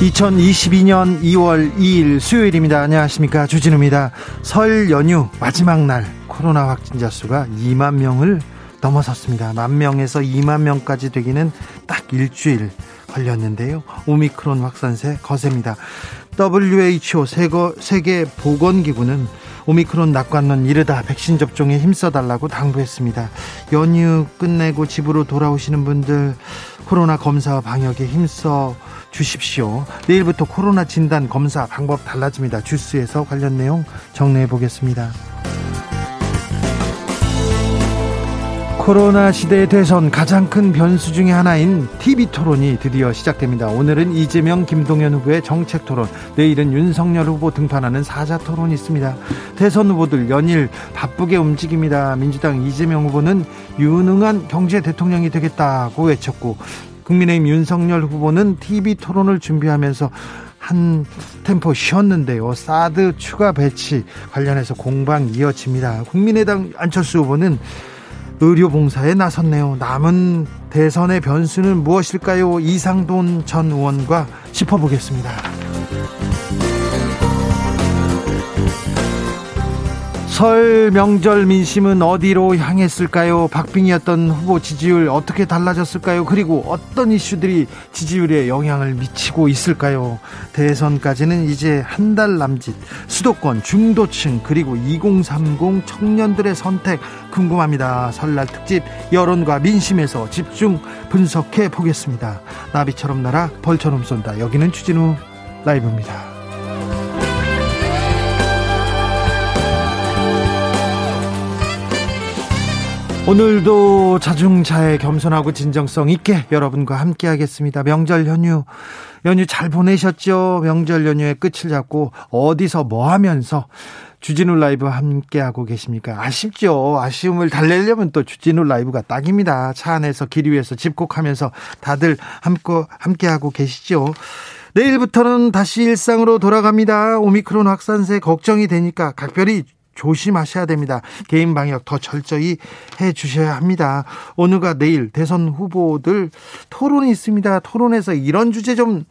2022년 2월 2일 수요일입니다. 안녕하십니까. 주진우입니다. 설 연휴 마지막 날 코로나 확진자 수가 2만 명을 넘어섰습니다. 만 명에서 2만 명까지 되기는 딱 일주일 걸렸는데요. 오미크론 확산세 거셉니다. WHO 세계 보건기구는 오미크론 낙관론 이르다 백신 접종에 힘써달라고 당부했습니다. 연휴 끝내고 집으로 돌아오시는 분들 코로나 검사와 방역에 힘써 주십시오. 내일부터 코로나 진단 검사 방법 달라집니다. 주스에서 관련 내용 정리해 보겠습니다. 코로나 시대의 대선 가장 큰 변수 중의 하나인 TV 토론이 드디어 시작됩니다. 오늘은 이재명, 김동연 후보의 정책 토론, 내일은 윤석열 후보 등판하는 사자 토론이 있습니다. 대선 후보들 연일 바쁘게 움직입니다. 민주당 이재명 후보는 유능한 경제 대통령이 되겠다고 외쳤고, 국민의힘 윤석열 후보는 TV 토론을 준비하면서 한 템포 쉬었는데요. 사드 추가 배치 관련해서 공방 이어집니다. 국민의당 안철수 후보는 의료봉사에 나섰네요. 남은 대선의 변수는 무엇일까요? 이상돈 전 의원과 짚어보겠습니다. 설 명절 민심은 어디로 향했을까요? 박빙이었던 후보 지지율 어떻게 달라졌을까요? 그리고 어떤 이슈들이 지지율에 영향을 미치고 있을까요? 대선까지는 이제 한 달 남짓 수도권 중도층 그리고 2030 청년들의 선택 궁금합니다. 설날 특집 여론과 민심에서 집중 분석해 보겠습니다. 나비처럼 날아 벌처럼 쏜다. 여기는 추진우 라이브입니다. 오늘도 자중차에 겸손하고 진정성 있게 여러분과 함께 하겠습니다. 명절 연휴, 연휴 잘 보내셨죠? 명절 연휴의 끝을 잡고 어디서 뭐 하면서 주진우 라이브 함께 하고 계십니까? 아쉽죠? 아쉬움을 달래려면 또 주진우 라이브가 딱입니다. 차 안에서 길 위에서 집콕하면서 다들 함께, 함께 하고 계시죠? 내일부터는 다시 일상으로 돌아갑니다. 오미크론 확산세 걱정이 되니까 각별히 조심하셔야 됩니다. 개인 방역 더 철저히 해 주셔야 합니다. 오늘과 내일 대선 후보들 토론이 있습니다. 토론에서 이런 주제 좀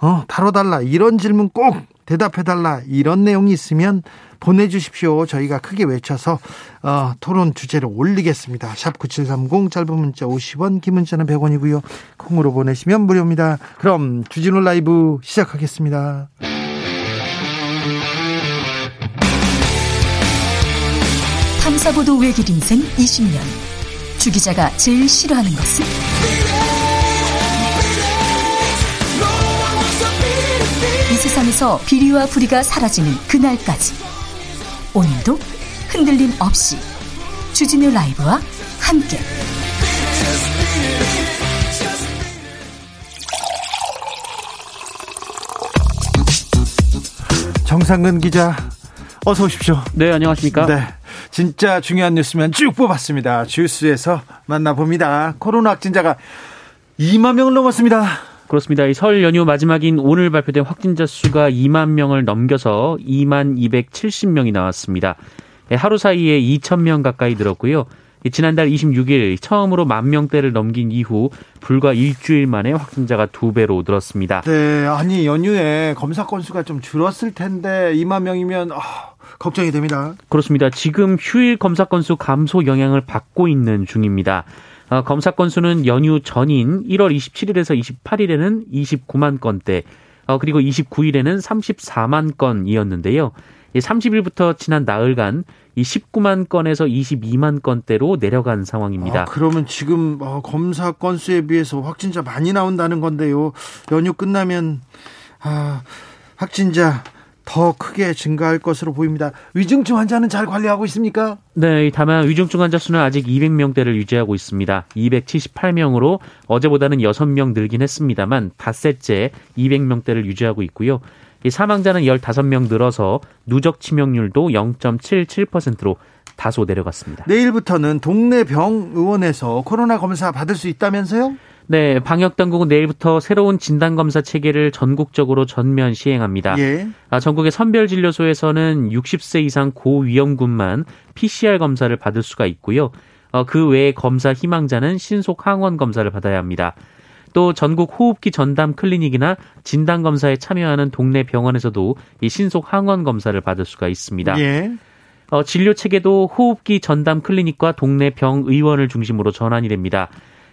어, 다뤄달라. 이런 질문 꼭 대답해달라. 이런 내용이 있으면 보내주십시오. 저희가 크게 외쳐서 어, 토론 주제를 올리겠습니다. 샵 9730 짧은 문자 50원 긴 문자는 100원이고요. 콩으로 보내시면 무료입니다. 그럼 주진우 라이브 시작하겠습니다. 탐사보도 외길 인생 20년. 주 기자가 제일 싫어하는 것은? 이 세상에서 비리와 부리가 사라지는 그날까지. 오늘도 흔들림 없이 주진우 라이브와 함께. 정상근 기자, 어서 오십시오. 네, 안녕하십니까? 네. 진짜 중요한 뉴스면 쭉 뽑았습니다. 주스에서 만나봅니다. 코로나 확진자가 2만 명을 넘었습니다. 그렇습니다. 이 설 연휴 마지막인 오늘 발표된 확진자 수가 2만 명을 넘겨서 2만 270명이 나왔습니다. 네, 하루 사이에 2천 명 가까이 늘었고요. 지난달 26일 처음으로 만 명대를 넘긴 이후 불과 일주일 만에 확진자가 두 배로 늘었습니다. 네, 아니 연휴에 검사 건수가 좀 줄었을 텐데 2만 명이면 아, 걱정이 됩니다. 그렇습니다. 지금 휴일 검사 건수 감소 영향을 받고 있는 중입니다. 어, 검사 건수는 연휴 전인 1월 27일에서 28일에는 29만 건대, 어, 그리고 29일에는 34만 건이었는데요. 30일부터 지난 나흘간 이 19만 건에서 22만 건대로 내려간 상황입니다. 아, 그러면 지금 어, 검사 건수에 비해서 확진자 많이 나온다는 건데요. 연휴 끝나면 아, 확진자 더 크게 증가할 것으로 보입니다. 위중증 환자는 잘 관리하고 있습니까? 네, 다만 위중증 환자 수는 아직 200명대를 유지하고 있습니다. 278명으로 어제보다는 6명 늘긴 했습니다만 닷새째 200명대를 유지하고 있고요. 이 사망자는 15명 늘어서 누적 치명률도 0.77%로 다소 내려갔습니다. 내일부터는 동네 병 의원에서 코로나 검사 받을 수 있다면서요? 네, 방역 당국은 내일부터 새로운 진단 검사 체계를 전국적으로 전면 시행합니다. 예. 아, 전국의 선별 진료소에서는 60세 이상 고위험군만 PCR 검사를 받을 수가 있고요. 어, 그 외에 검사 희망자는 신속 항원 검사를 받아야 합니다. 또 전국 호흡기 전담 클리닉이나 진단 검사에 참여하는 동네 병원에서도 이 신속 항원 검사를 받을 수가 있습니다. 예. 어, 진료 체계도 호흡기 전담 클리닉과 동네 병 의원을 중심으로 전환이 됩니다.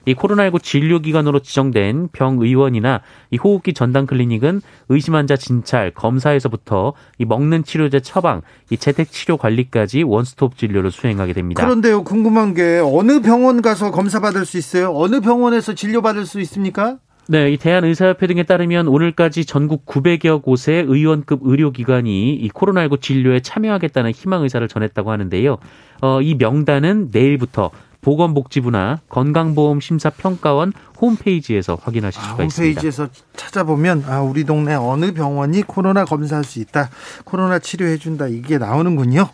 이 코로나19 진료 기관으로 지정된 병의원이나 이 호흡기 전담 클리닉은 의심 환자 진찰, 검사에서부터 이 먹는 치료제 처방, 이 재택 치료 관리까지 원스톱 진료를 수행하게 됩니다. 그런데요, 궁금한 게 어느 병원 가서 검사 받을 수 있어요? 어느 병원에서 진료 받을 수 있습니까? 네, 이 대한의사협회 등에 따르면 오늘까지 전국 900여 곳의 의원급 의료기관이 이 코로나19 진료에 참여하겠다는 희망 의사를 전했다고 하는데요. 어, 이 명단은 내일부터 보건복지부나 건강보험심사평가원 홈페이지에서 확인하실 수가 아, 있습니다. 홈페이지에서 찾아보면 아, 우리 동네 어느 병원이 코로나 검사할 수 있다, 코로나 치료해 준다 이게 나오는군요.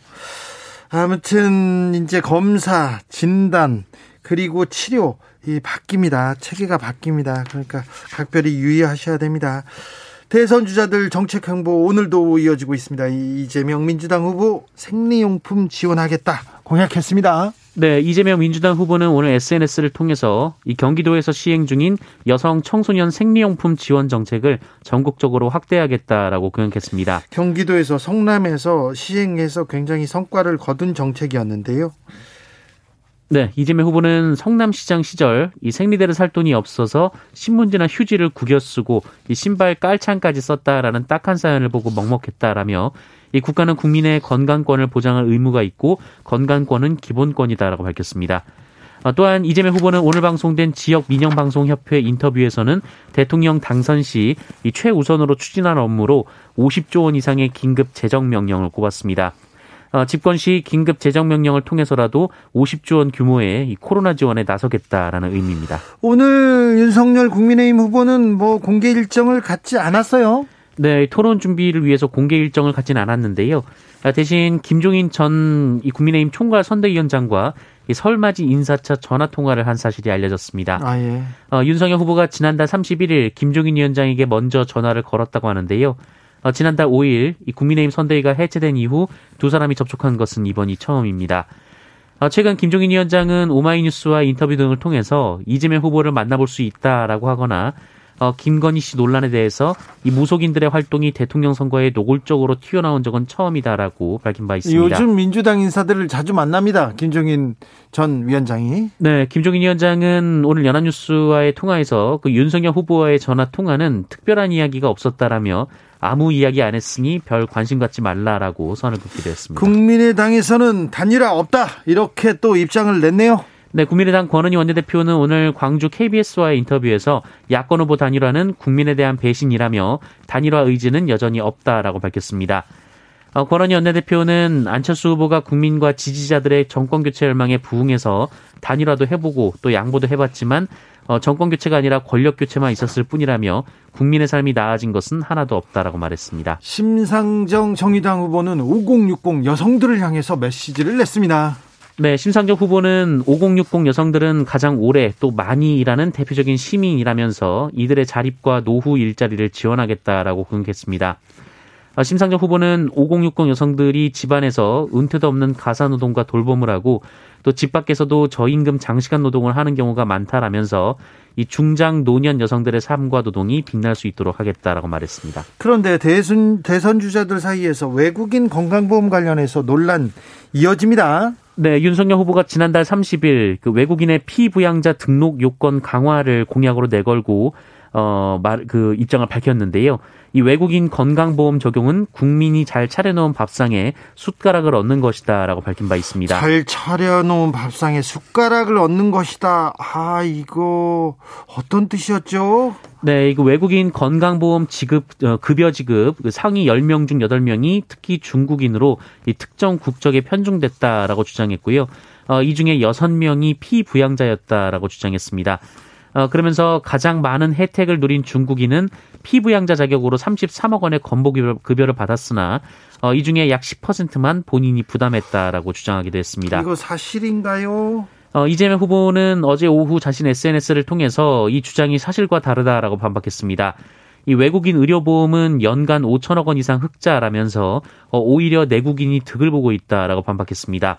아무튼 이제 검사, 진단 그리고 치료 이 바뀝니다. 체계가 바뀝니다. 그러니까 각별히 유의하셔야 됩니다. 대선 주자들 정책 행보 오늘도 이어지고 있습니다. 이재명 민주당 후보 생리용품 지원하겠다 공약했습니다. 네, 이재명 민주당 후보는 오늘 SNS를 통해서 이 경기도에서 시행 중인 여성 청소년 생리용품 지원 정책을 전국적으로 확대하겠다라고 공약했습니다. 경기도에서 성남에서 시행해서 굉장히 성과를 거둔 정책이었는데요. 네, 이재명 후보는 성남시장 시절 이 생리대를 살 돈이 없어서 신문지나 휴지를 구겨 쓰고 이 신발 깔창까지 썼다라는 딱한 사연을 보고 먹먹했다라며 이 국가는 국민의 건강권을 보장할 의무가 있고 건강권은 기본권이다라고 밝혔습니다. 아, 또한 이재명 후보는 오늘 방송된 지역 민영 방송 협회 인터뷰에서는 대통령 당선 시 이 최우선으로 추진한 업무로 50조 원 이상의 긴급 재정 명령을 꼽았습니다. 어, 집권 시 긴급 재정 명령을 통해서라도 50조 원 규모의 이 코로나 지원에 나서겠다라는 의미입니다. 오늘 윤석열 국민의힘 후보는 뭐 공개 일정을 갖지 않았어요? 네, 토론 준비를 위해서 공개 일정을 갖지는 않았는데요. 아, 대신 김종인 전 국민의힘 총괄 선대위원장과 설맞이 인사차 전화 통화를 한 사실이 알려졌습니다. 아, 예. 어, 윤석열 후보가 지난달 31일 김종인 위원장에게 먼저 전화를 걸었다고 하는데요. 어, 지난달 5일 이 국민의힘 선대위가 해체된 이후 두 사람이 접촉한 것은 이번이 처음입니다. 어, 최근 김종인 위원장은 오마이뉴스와 인터뷰 등을 통해서 이재명 후보를 만나볼 수 있다라고 하거나 어, 김건희 씨 논란에 대해서 이 무속인들의 활동이 대통령 선거에 노골적으로 튀어나온 적은 처음이다라고 밝힌 바 있습니다. 요즘 민주당 인사들을 자주 만납니다. 김종인 전 위원장이. 네, 김종인 위원장은 오늘 연합뉴스와의 통화에서 그 윤석열 후보와의 전화 통화는 특별한 이야기가 없었다라며 아무 이야기 안 했으니 별 관심 갖지 말라라고 선을 긋기도 했습니다. 국민의당에서는 단일화 없다 이렇게 또 입장을 냈네요. 네, 국민의당 권은희 원내대표는 오늘 광주 KBS와의 인터뷰에서 야권 후보 단일화는 국민에 대한 배신이라며 단일화 의지는 여전히 없다라고 밝혔습니다. 어, 권은희 원내대표는 안철수 후보가 국민과 지지자들의 정권 교체 열망에 부응해서 단일화도 해보고 또 양보도 해봤지만 어, 정권 교체가 아니라 권력 교체만 있었을 뿐이라며 국민의 삶이 나아진 것은 하나도 없다라고 말했습니다. 심상정 정의당 후보는 5060 여성들을 향해서 메시지를 냈습니다. 네, 심상정 후보는 5060 여성들은 가장 오래 또 많이 일하는 대표적인 시민이라면서 이들의 자립과 노후 일자리를 지원하겠다라고 공약했습니다. 어, 심상정 후보는 5060 여성들이 집안에서 은퇴도 없는 가사노동과 돌봄을 하고 또 집 밖에서도 저임금 장시간 노동을 하는 경우가 많다라면서 이 중장 노년 여성들의 삶과 노동이 빛날 수 있도록 하겠다라고 말했습니다. 그런데 대선 대선 주자들 사이에서 외국인 건강보험 관련해서 논란 이어집니다. 네, 윤석열 후보가 지난달 30일 그 외국인의 피부양자 등록 요건 강화를 공약으로 내걸고 어, 말, 그 입장을 밝혔는데요. 이 외국인 건강보험 적용은 국민이 잘 차려놓은 밥상에 숟가락을 얻는 것이다라고 밝힌 바 있습니다. 잘 차려놓은 밥상에 숟가락을 얻는 것이다. 아, 이거 어떤 뜻이었죠? 네, 이거 외국인 건강보험 지급, 어, 급여 지급 그 상위 10명 중 8명이 특히 중국인으로 이 특정 국적에 편중됐다라고 주장했고요. 어, 이 중에 6명이 피부양자였다라고 주장했습니다. 어, 그러면서 가장 많은 혜택을 누린 중국인은 피부양자 자격으로 33억 원의 건보급여를 받았으나 어, 이 중에 약 10%만 본인이 부담했다라고 주장하기도 했습니다. 이거 사실인가요? 어, 이재명 후보는 어제 오후 자신 SNS를 통해서 이 주장이 사실과 다르다라고 반박했습니다. 이 외국인 의료보험은 연간 5천억 원 이상 흑자라면서 어, 오히려 내국인이 득을 보고 있다라고 반박했습니다.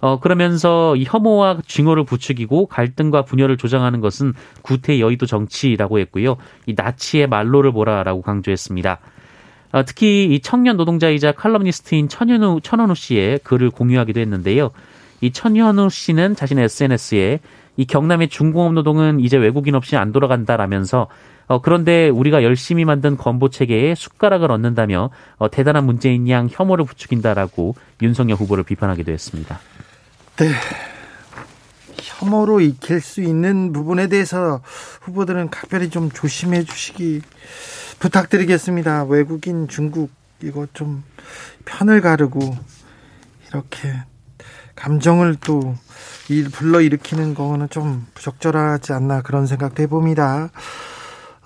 어, 그러면서 이 혐오와 징후를 부추기고 갈등과 분열을 조장하는 것은 구태 여의도 정치라고 했고요. 이 나치의 말로를 보라라고 강조했습니다. 어, 특히 이 청년 노동자이자 칼럼니스트인 천현우, 천원우 씨의 글을 공유하기도 했는데요. 이 천현우 씨는 자신의 SNS에 이 경남의 중공업 노동은 이제 외국인 없이 안 돌아간다라면서 어, 그런데 우리가 열심히 만든 건보 체계에 숟가락을 얻는다며 어, 대단한 문제인 양 혐오를 부추긴다라고 윤석열 후보를 비판하기도 했습니다. 네. 혐오로 익힐 수 있는 부분에 대해서 후보들은 각별히 좀 조심해 주시기 부탁드리겠습니다. 외국인 중국 이거 좀 편을 가르고 이렇게 감정을 또 불러 일으키는 거는 좀 부적절하지 않나 그런 생각도 해봅니다.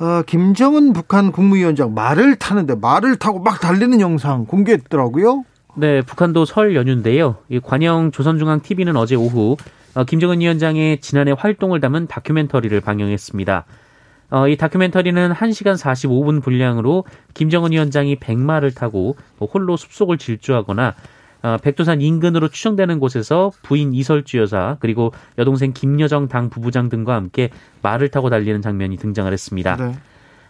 어, 김정은 북한 국무위원장 말을 타는데 말을 타고 막 달리는 영상 공개했더라고요. 네, 북한도 설 연휴인데요. 이 관영 조선중앙TV는 어제 오후 어, 김정은 위원장의 지난해 활동을 담은 다큐멘터리를 방영했습니다. 어, 이 다큐멘터리는 1시간 45분 분량으로 김정은 위원장이 백마를 타고 홀로 숲속을 질주하거나 어, 백두산 인근으로 추정되는 곳에서 부인 이설주 여사 그리고 여동생 김여정 당 부부장 등과 함께 말을 타고 달리는 장면이 등장을 했습니다. 네.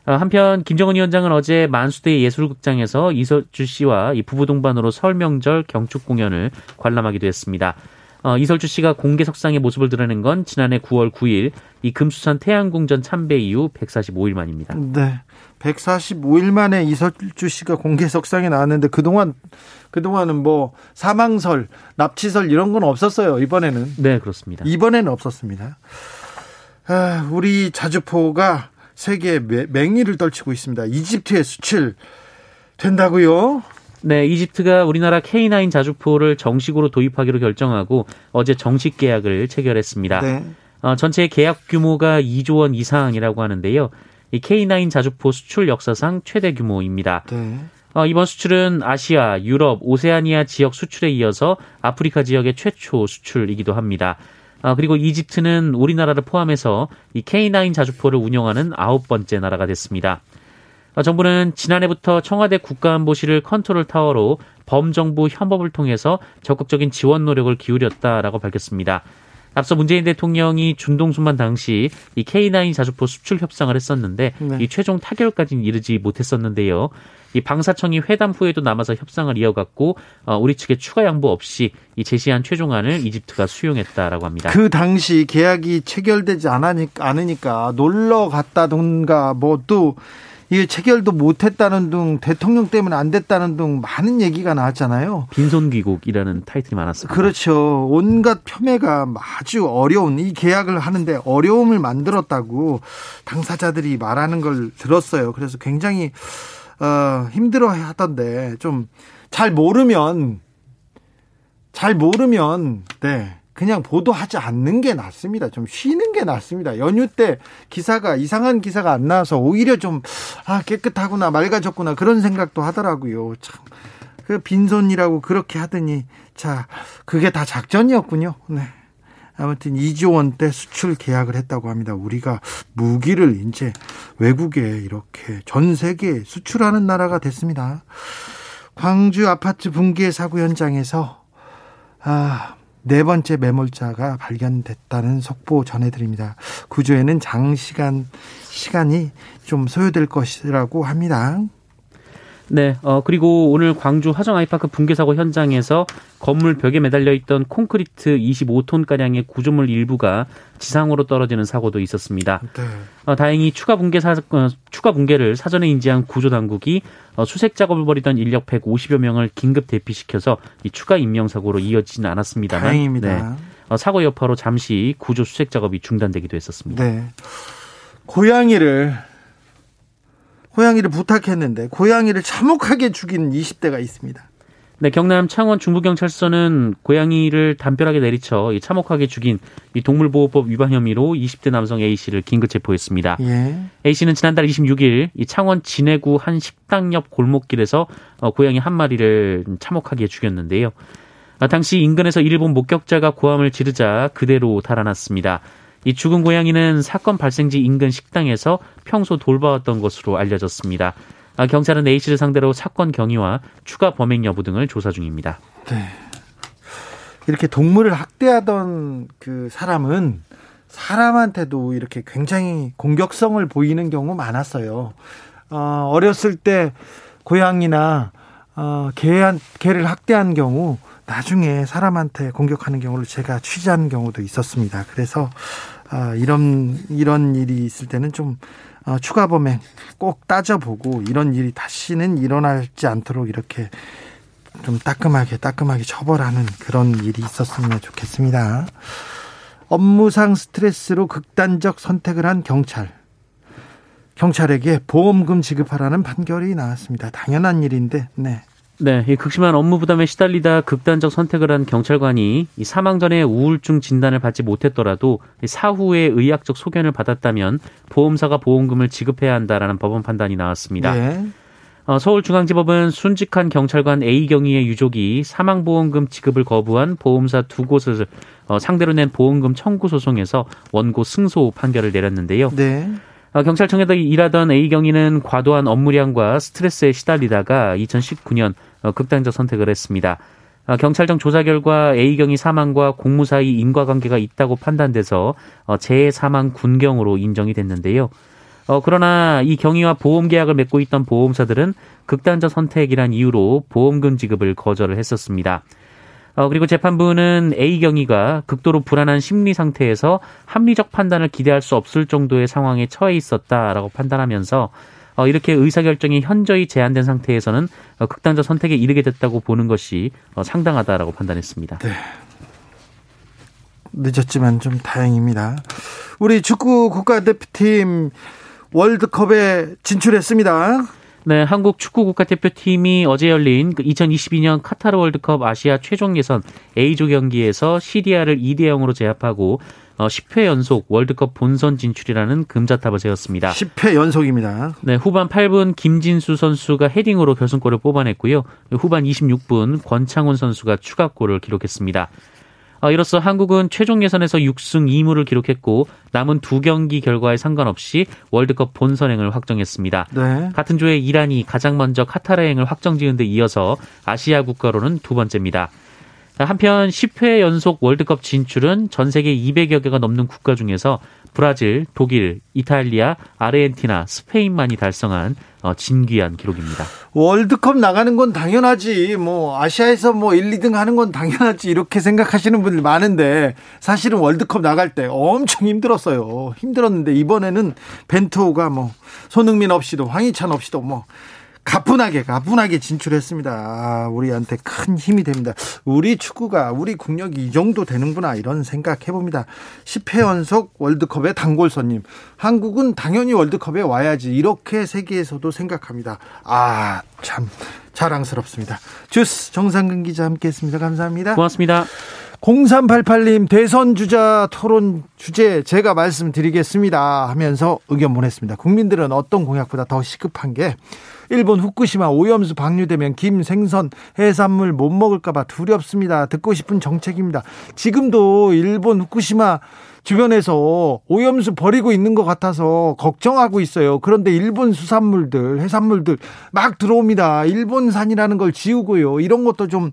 어, 한편 김정은 위원장은 어제 만수대 예술극장에서 이설주 씨와 이 부부 동반으로 설 명절 경축 공연을 관람하기도 했습니다. 어, 이설주 씨가 공개 석상의 모습을 드러낸 건 지난해 9월 9일 이 금수산 태양궁전 참배 이후 145일 만입니다. 네. 145일 만에 이설주 씨가 공개 석상에 나왔는데 그동안 그동안은 뭐 사망설, 납치설 이런 건 없었어요. 이번에는. 네, 그렇습니다. 이번에는 없었습니다. 아, 우리 자주포가 세계에 맹위를 떨치고 있습니다. 이집트에 수출 된다고요? 네, 이집트가 우리나라 K9 자주포를 정식으로 도입하기로 결정하고 어제 정식 계약을 체결했습니다. 네. 어, 전체 계약 규모가 2조 원 이상이라고 하는데요. 이 K9 자주포 수출 역사상 최대 규모입니다. 네. 어, 이번 수출은 아시아, 유럽, 오세아니아 지역 수출에 이어서 아프리카 지역의 최초 수출이기도 합니다. 아, 그리고 이집트는 우리나라를 포함해서 이 K9 자주포를 운영하는 아홉 번째 나라가 됐습니다. 아, 정부는 지난해부터 청와대 국가안보실을 컨트롤 타워로 범정부 협업을 통해서 적극적인 지원 노력을 기울였다라고 밝혔습니다. 앞서 문재인 대통령이 중동 순방 당시 이 K9 자주포 수출 협상을 했었는데 네. 이 최종 타결까지는 이르지 못했었는데요. 이 방사청이 회담 후에도 남아서 협상을 이어갔고 어, 우리 측의 추가 양보 없이 이 제시한 최종안을 이집트가 수용했다라고 합니다. 그 당시 계약이 체결되지 않으니까, 않으니까 놀러 갔다던가 뭐또 이게 체결도 못했다는 등 대통령 때문에 안 됐다는 등 많은 얘기가 나왔잖아요. 빈손귀국이라는 타이틀이 많았습니다. 그렇죠. 온갖 폄훼가 아주 어려운 이 계약을 하는데 어려움을 만들었다고 당사자들이 말하는 걸 들었어요. 그래서 굉장히 어, 힘들어 하던데 좀 잘 모르면 잘 모르면 네 그냥 보도하지 않는 게 낫습니다. 좀 쉬는 게 낫습니다. 연휴 때 기사가 이상한 기사가 안 나와서 오히려 좀 아, 깨끗하구나 맑아졌구나 그런 생각도 하더라고요. 참. 그 빈손이라고 그렇게 하더니 자 그게 다 작전이었군요. 네. 아무튼 2조 원대 수출 계약을 했다고 합니다. 우리가 무기를 이제 외국에 이렇게 전 세계에 수출하는 나라가 됐습니다. 광주 아파트 붕괴 사고 현장에서 아, 네 번째 매몰자가 발견됐다는 속보 전해드립니다. 구조에는 장시간 시간이 좀 소요될 것이라고 합니다. 네, 어, 그리고 오늘 광주 화정 아이파크 붕괴 사고 현장에서 건물 벽에 매달려 있던 콘크리트 25톤가량의 구조물 일부가 지상으로 떨어지는 사고도 있었습니다. 네. 어, 다행히 추가 붕괴 사, 어, 추가 붕괴를 사전에 인지한 구조 당국이 어, 수색 작업을 벌이던 인력 150여 명을 긴급 대피시켜서 이 추가 인명 사고로 이어지지는 않았습니다만 다행입니다. 네. 어, 사고 여파로 잠시 구조 수색 작업이 중단되기도 했었습니다. 네. 고양이를 고양이를 부탁했는데 고양이를 참혹하게 죽인 20대가 있습니다. 네, 경남 창원 중부경찰서는 고양이를 담벼락에 내리쳐 참혹하게 죽인 이 동물보호법 위반 혐의로 20대 남성 A 씨를 긴급 체포했습니다. 예. A 씨는 지난달 26일 이 창원 진해구 한 식당 옆 골목길에서 어, 고양이 한 마리를 참혹하게 죽였는데요. 아, 당시 인근에서 일본 목격자가 고함을 지르자 그대로 달아났습니다. 이 죽은 고양이는 사건 발생지 인근 식당에서 평소 돌봐왔던 것으로 알려졌습니다. 아, 경찰은 A 씨를 상대로 사건 경위와 추가 범행 여부 등을 조사 중입니다. 네. 이렇게 동물을 학대하던 그 사람은 사람한테도 이렇게 굉장히 공격성을 보이는 경우 많았어요. 어, 어렸을 때 고양이나 어, 개한, 개를 학대한 경우 나중에 사람한테 공격하는 경우를 제가 취재한 경우도 있었습니다. 그래서 아, 이런 이런 일이 있을 때는 좀 어, 추가 범행 꼭 따져보고 이런 일이 다시는 일어나지 않도록 이렇게 좀 따끔하게 따끔하게 처벌하는 그런 일이 있었으면 좋겠습니다. 업무상 스트레스로 극단적 선택을 한 경찰. 경찰에게 보험금 지급하라는 판결이 나왔습니다. 당연한 일인데, 네. 네, 이 극심한 업무 부담에 시달리다 극단적 선택을 한 경찰관이 이 사망 전에 우울증 진단을 받지 못했더라도 사후에 의학적 소견을 받았다면 보험사가 보험금을 지급해야 한다라는 법원 판단이 나왔습니다. 네. 어, 서울중앙지법은 순직한 경찰관 A 경위의 유족이 사망보험금 지급을 거부한 보험사 두 곳을 어, 상대로 낸 보험금 청구 소송에서 원고 승소 판결을 내렸는데요. 네. 어, 경찰청에서 일하던 A 경위는 과도한 업무량과 스트레스에 시달리다가 2019년 어, 극단적 선택을 했습니다. 어, 경찰청 조사 결과 A경이 사망과 공무 사이 인과관계가 있다고 판단돼서 어, 재해 사망 군경으로 인정이 됐는데요. 그러나 이 경위와 보험 계약을 맺고 있던 보험사들은 극단적 선택이란 이유로 보험금 지급을 거절을 했었습니다. 그리고 재판부는 A 경위가 극도로 불안한 심리 상태에서 합리적 판단을 기대할 수 없을 정도의 상황에 처해 있었다라고 판단하면서 어, 이렇게 의사결정이 현저히 제한된 상태에서는 어, 극단적 선택에 이르게 됐다고 보는 것이 어, 상당하다라고 판단했습니다. 네. 늦었지만 좀 다행입니다. 우리 축구 국가대표팀 월드컵에 진출했습니다. 네, 한국 축구 국가대표팀이 어제 열린 2022년 그 카타르 월드컵 아시아 최종 예선 A조 경기에서 시리아를 2대 0으로 제압하고 10회 어, 연속 월드컵 본선 진출이라는 금자탑을 세웠습니다. 10회 연속입니다. 네, 후반 8분 김진수 선수가 헤딩으로 결승골을 뽑아냈고요. 후반 26분 권창훈 선수가 추가골을 기록했습니다. 어, 이로써 한국은 최종 예선에서 6승 2무를 기록했고 남은 두 경기 결과에 상관없이 월드컵 본선행을 확정했습니다. 네. 같은 조에 이란이 가장 먼저 카타르행을 확정지은 데 이어서 아시아 국가로는 두 번째입니다. 한편 10회 연속 월드컵 진출은 전 세계 200여 개가 넘는 국가 중에서 브라질, 독일, 이탈리아, 아르헨티나, 스페인만이 달성한 어, 진귀한 기록입니다. 월드컵 나가는 건 당연하지. 뭐 아시아에서 뭐 1, 2등 하는 건 당연하지. 이렇게 생각하시는 분들 많은데 사실은 월드컵 나갈 때 엄청 힘들었어요. 힘들었는데 이번에는 벤투호가 뭐 손흥민 없이도 황희찬 없이도 뭐 가뿐하게 가뿐하게 진출했습니다. 아, 우리한테 큰 힘이 됩니다. 우리 축구가 우리 국력이 이 정도 되는구나 이런 생각 해봅니다. 10회 연속 월드컵의 단골손님. 한국은 당연히 월드컵에 와야지 이렇게 세계에서도 생각합니다. 아 참 자랑스럽습니다. 주스 정상근 기자 함께했습니다. 감사합니다. 고맙습니다. 0388님 대선 주자 토론 주제 제가 말씀드리겠습니다 하면서 의견 보냈습니다. 국민들은 어떤 공약보다 더 시급한 게 일본 후쿠시마 오염수 방류되면 김, 생선, 해산물 못 먹을까봐 두렵습니다. 듣고 싶은 정책입니다. 지금도 일본 후쿠시마 주변에서 오염수 버리고 있는 것 같아서 걱정하고 있어요. 그런데 일본 수산물들, 해산물들 막 들어옵니다. 일본산이라는 걸 지우고요. 이런 것도 좀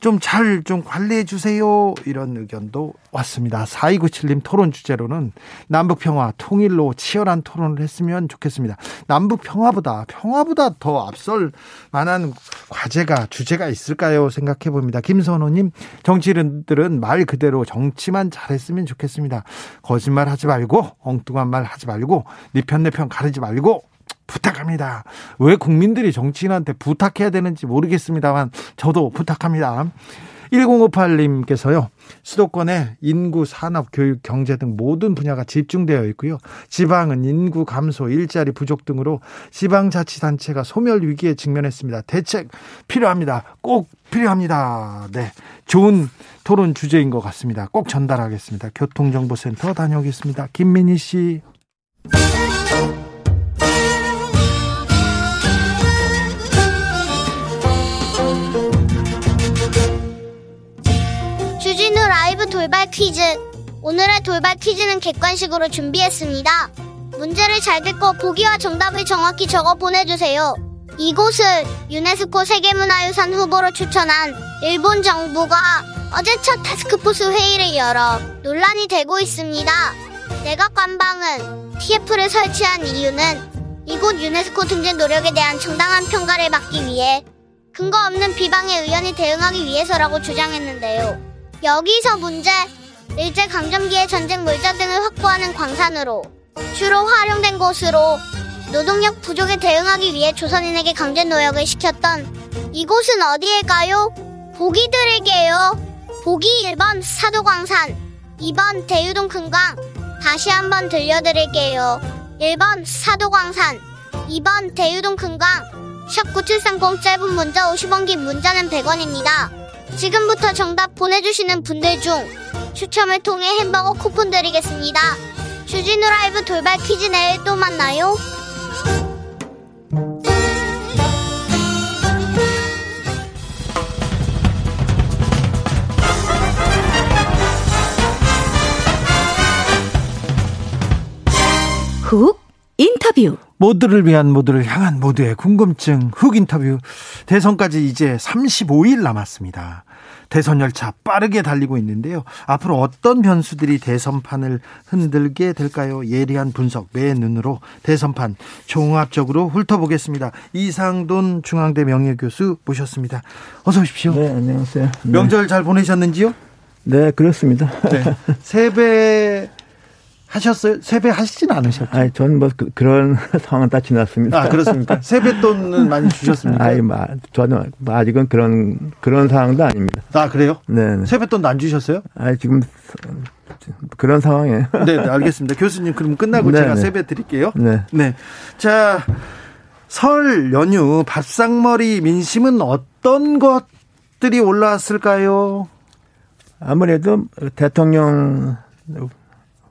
좀잘좀 관리해 주세요. 이런 의견도 왔습니다. 4297님 토론 주제로는 남북 평화 통일로 치열한 토론을 했으면 좋겠습니다. 남북 평화보다 평화보다 더 앞설 만한 과제가 주제가 있을까요? 생각해 봅니다. 김선호 님 정치인들은 말 그대로 정치만 잘했으면 좋겠습니다. 거짓말 하지 말고 엉뚱한 말 하지 말고 네 편 내 편 가르지 말고 부탁합니다. 왜 국민들이 정치인한테 부탁해야 되는지 모르겠습니다만 저도 부탁합니다. 1058님께서요. 수도권에 인구, 산업, 교육, 경제 등 모든 분야가 집중되어 있고요. 지방은 인구 감소, 일자리 부족 등으로 지방자치단체가 소멸 위기에 직면했습니다. 대책 필요합니다. 꼭 필요합니다. 네. 좋은 토론 주제인 것 같습니다. 꼭 전달하겠습니다. 교통정보센터 다녀오겠습니다. 김민희 씨. 돌발 퀴즈. 오늘의 돌발 퀴즈는 객관식으로 준비했습니다. 문제를 잘 듣고 보기와 정답을 정확히 적어 보내주세요. 이곳을 유네스코 세계문화유산 후보로 추천한 일본 정부가 어제 첫 타스크포스 회의를 열어 논란이 되고 있습니다. 내각 관방은 TF를 설치한 이유는 이곳 유네스코 등재 노력에 대한 정당한 평가를 받기 위해 근거 없는 비방에 의원이 대응하기 위해서라고 주장했는데요. 여기서 문제. 일제 강점기의 전쟁 물자 등을 확보하는 광산으로 주로 활용된 곳으로 노동력 부족에 대응하기 위해 조선인에게 강제 노역을 시켰던 이곳은 어디일까요? 보기 드릴게요. 보기 1번 사도광산, 2번 대유동 금강. 다시 한번 들려드릴게요. 1번 사도광산, 2번 대유동 금강. 샵 9730 짧은 문자 50원 긴 문자는 100원입니다. 지금부터 정답 보내주시는 분들 중 추첨을 통해 햄버거 쿠폰 드리겠습니다. 주진우 라이브 돌발 퀴즈 내일 또 만나요. 훅 인터뷰 모두를 위한 모두를 향한 모두의 궁금증 훅 인터뷰 대선까지 이제 35일 남았습니다. 대선 열차 빠르게 달리고 있는데요. 앞으로 어떤 변수들이 대선판을 흔들게 될까요? 예리한 분석 매 눈으로 대선판 종합적으로 훑어보겠습니다. 이상돈 중앙대 명예교수 모셨습니다. 어서 오십시오. 네, 안녕하세요. 명절 네. 잘 보내셨는지요? 네, 그렇습니다. 네. 세배 하셨어요? 세배 하시진 않으셨죠? 아니, 전뭐 그, 런 상황은 다 지났습니다. 아, 그렇습니까? 세뱃돈은 많이 주셨습니까? 아니, 뭐, 저는 뭐 아직은 그런, 그런 상황도 아닙니다. 아, 그래요? 네. 네. 세뱃돈도 안 주셨어요? 아니, 지금 그런 상황이에요. 네, 네, 알겠습니다. 교수님, 그럼 끝나고 네, 제가 네. 세배 드릴게요. 네. 네. 자, 설 연휴 밥상머리 민심은 어떤 것들이 올라왔을까요? 아무래도 대통령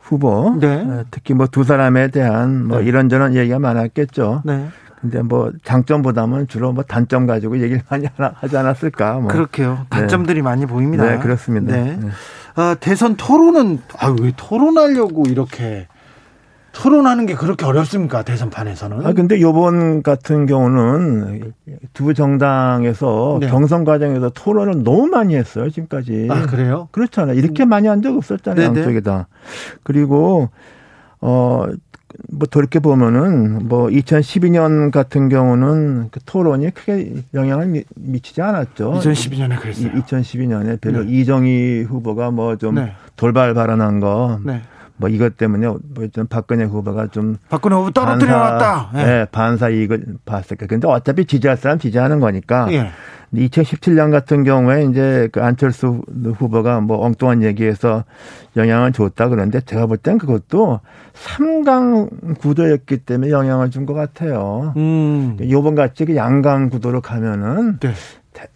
후보 네. 어, 특히 뭐 두 사람에 대한 뭐 네. 이런저런 얘기가 많았겠죠. 네. 근데 뭐 장점보다는 주로 뭐 단점 가지고 얘기를 많이 하지 않았을까. 뭐. 그렇게요. 네. 단점들이 네. 많이 보입니다. 네, 그렇습니다. 네. 네. 어, 대선 토론은 아 왜 토론하려고 이렇게 토론하는 게 그렇게 어렵습니까 대선판에서는? 아 근데 요번 같은 경우는 두 정당에서 네. 경선 과정에서 토론을 너무 많이 했어요 지금까지. 아 그래요? 그렇잖아요. 이렇게 음. 많이 한 적 없었잖아요 네네. 양쪽에 다. 그리고 어. 뭐 돌이켜 보면은 뭐 2012년 같은 경우는 그 토론이 크게 영향을 미, 치지 않았죠. 2012년에 그랬어요. 2012년에 별로 네. 이정희 후보가 뭐좀 네. 돌발 발언한 거. 네. 뭐 이것 때문에 뭐좀 박근혜 후보가 좀 박근혜 후보 떨어뜨려 놨다. 예. 네, 반사 이익을 봤을 까. 근데 어차피 지지할 사람 지지하는 거니까. 예. 2017년 같은 경우에 이제 그 안철수 후보가 뭐 엉뚱한 얘기해서 영향을 줬다 그러는데 제가 볼 땐 그것도 3강 구도였기 때문에 영향을 준 것 같아요. 음. 요번 같이 그 양강 구도로 가면은 네.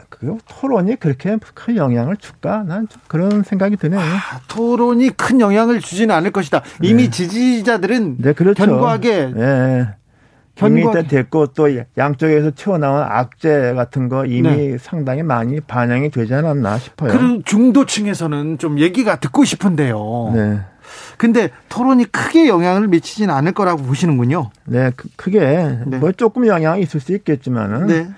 그 토론이 그렇게 큰 영향을 줄까? 난 그런 생각이 드네요. 아, 토론이 큰 영향을 주지는 않을 것이다. 이미 네. 지지자들은 네, 그렇죠. 견고하게 네. 이미 됐고 또 양쪽에서 튀어나온 악재 같은 거 이미 네. 상당히 많이 반영이 되지 않았나 싶어요. 그런 중도층에서는 좀 얘기가 듣고 싶은데요. 네. 근데 토론이 크게 영향을 미치지는 않을 거라고 보시는군요. 네, 크게 네. 뭐 조금 영향이 있을 수 있겠지만은 네.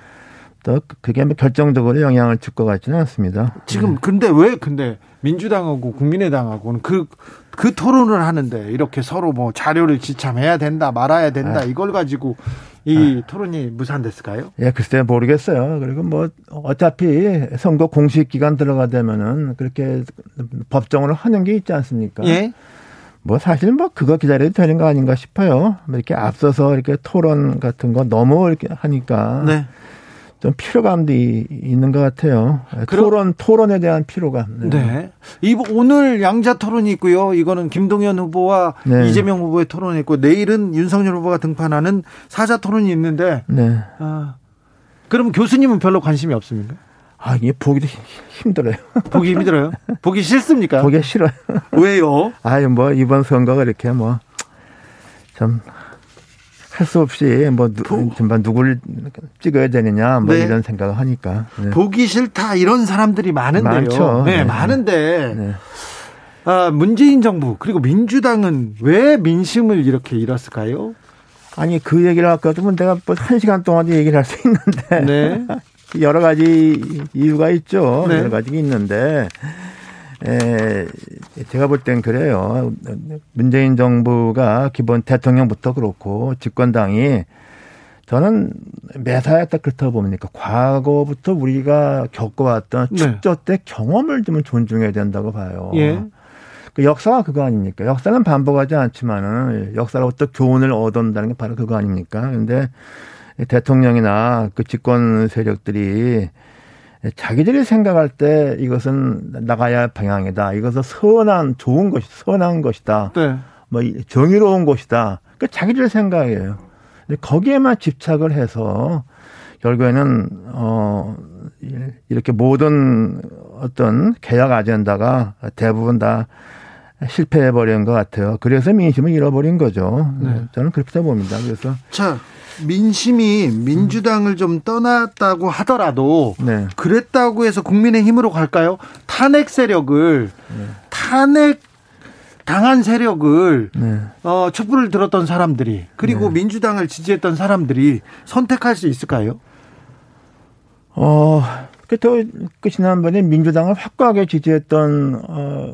또 그게 뭐 결정적으로 영향을 줄 것 같지는 않습니다. 지금 근데 왜 근데 민주당하고 국민의당하고는 그, 그 토론을 하는데 이렇게 서로 뭐 자료를 지참해야 된다 말아야 된다 아. 이걸 가지고 이 아. 토론이 무산됐을까요? 예, 글쎄 모르겠어요. 그리고 뭐 어차피 선거 공식 기간 들어가되면은 그렇게 법정으로 하는 게 있지 않습니까? 예. 뭐 사실 뭐 그거 기다려도 되는 거 아닌가 싶어요. 뭐 이렇게 앞서서 이렇게 토론 같은 거 너무 이렇게 하니까 네. 좀 피로감도 있는 것 같아요. 토론 토론에 대한 피로감. 네. 네. 이 오늘 양자 토론이 있고요. 이거는 김동연 후보와 네. 이재명 후보의 토론이 있고 내일은 윤석열 후보가 등판하는 사자 토론이 있는데. 네. 아, 그럼 교수님은 별로 관심이 없습니까? 아, 이게 보기도 힘들어요. 보기 힘들어요? 보기 싫습니까? 보기 싫어요. 왜요? 아유, 뭐, 이번 선거가 이렇게 뭐, 좀, 할 수 없이 뭐, 보... 전반 누구를 찍어야 되느냐, 뭐, 네. 이런 생각을 하니까. 네. 보기 싫다, 이런 사람들이 많은데요. 많죠. 네, 네. 많은데. 네. 아, 문재인 정부, 그리고 민주당은 왜 민심을 이렇게 잃었을까요? 아니, 그 얘기를 아까도 내가 뭐한 시간 동안 얘기를 할 수 있는데. 네. 여러 가지 이유가 있죠. 네. 여러 가지가 있는데, 에, 제가 볼 땐 그래요. 문재인 정부가 기본 대통령부터 그렇고 집권당이 저는 매사에 딱 그렇다고 봅니까. 과거부터 우리가 겪어왔던 네. 축조 때 경험을 좀 존중해야 된다고 봐요. 예. 그 역사가 그거 아닙니까? 역사는 반복하지 않지만은 역사로부터 교훈을 얻어온다는 게 바로 그거 아닙니까? 근데 대통령이나 그 집권 세력들이 자기들이 생각할 때 이것은 나가야 할 방향이다. 이것은 선한 좋은 것이 선한 것이다. 네. 뭐 정의로운 것이다. 그 자기들 생각이에요. 근데 거기에만 집착을 해서 결국에는 어 이렇게 모든 어떤 개혁 아젠다가 대부분 다 실패해 버린 것 같아요. 그래서 민심을 잃어버린 거죠. 네. 저는 그렇게 봅니다. 그래서 자 민심이 민주당을 좀 떠났다고 하더라도 네. 그랬다고 해서 국민의 힘으로 갈까요? 탄핵 세력을 네. 탄핵 당한 세력을 네. 어, 촛불을 들었던 사람들이 그리고 네. 민주당을 지지했던 사람들이 선택할 수 있을까요? 어, 그또 그 지난번에 민주당을 확고하게 지지했던 어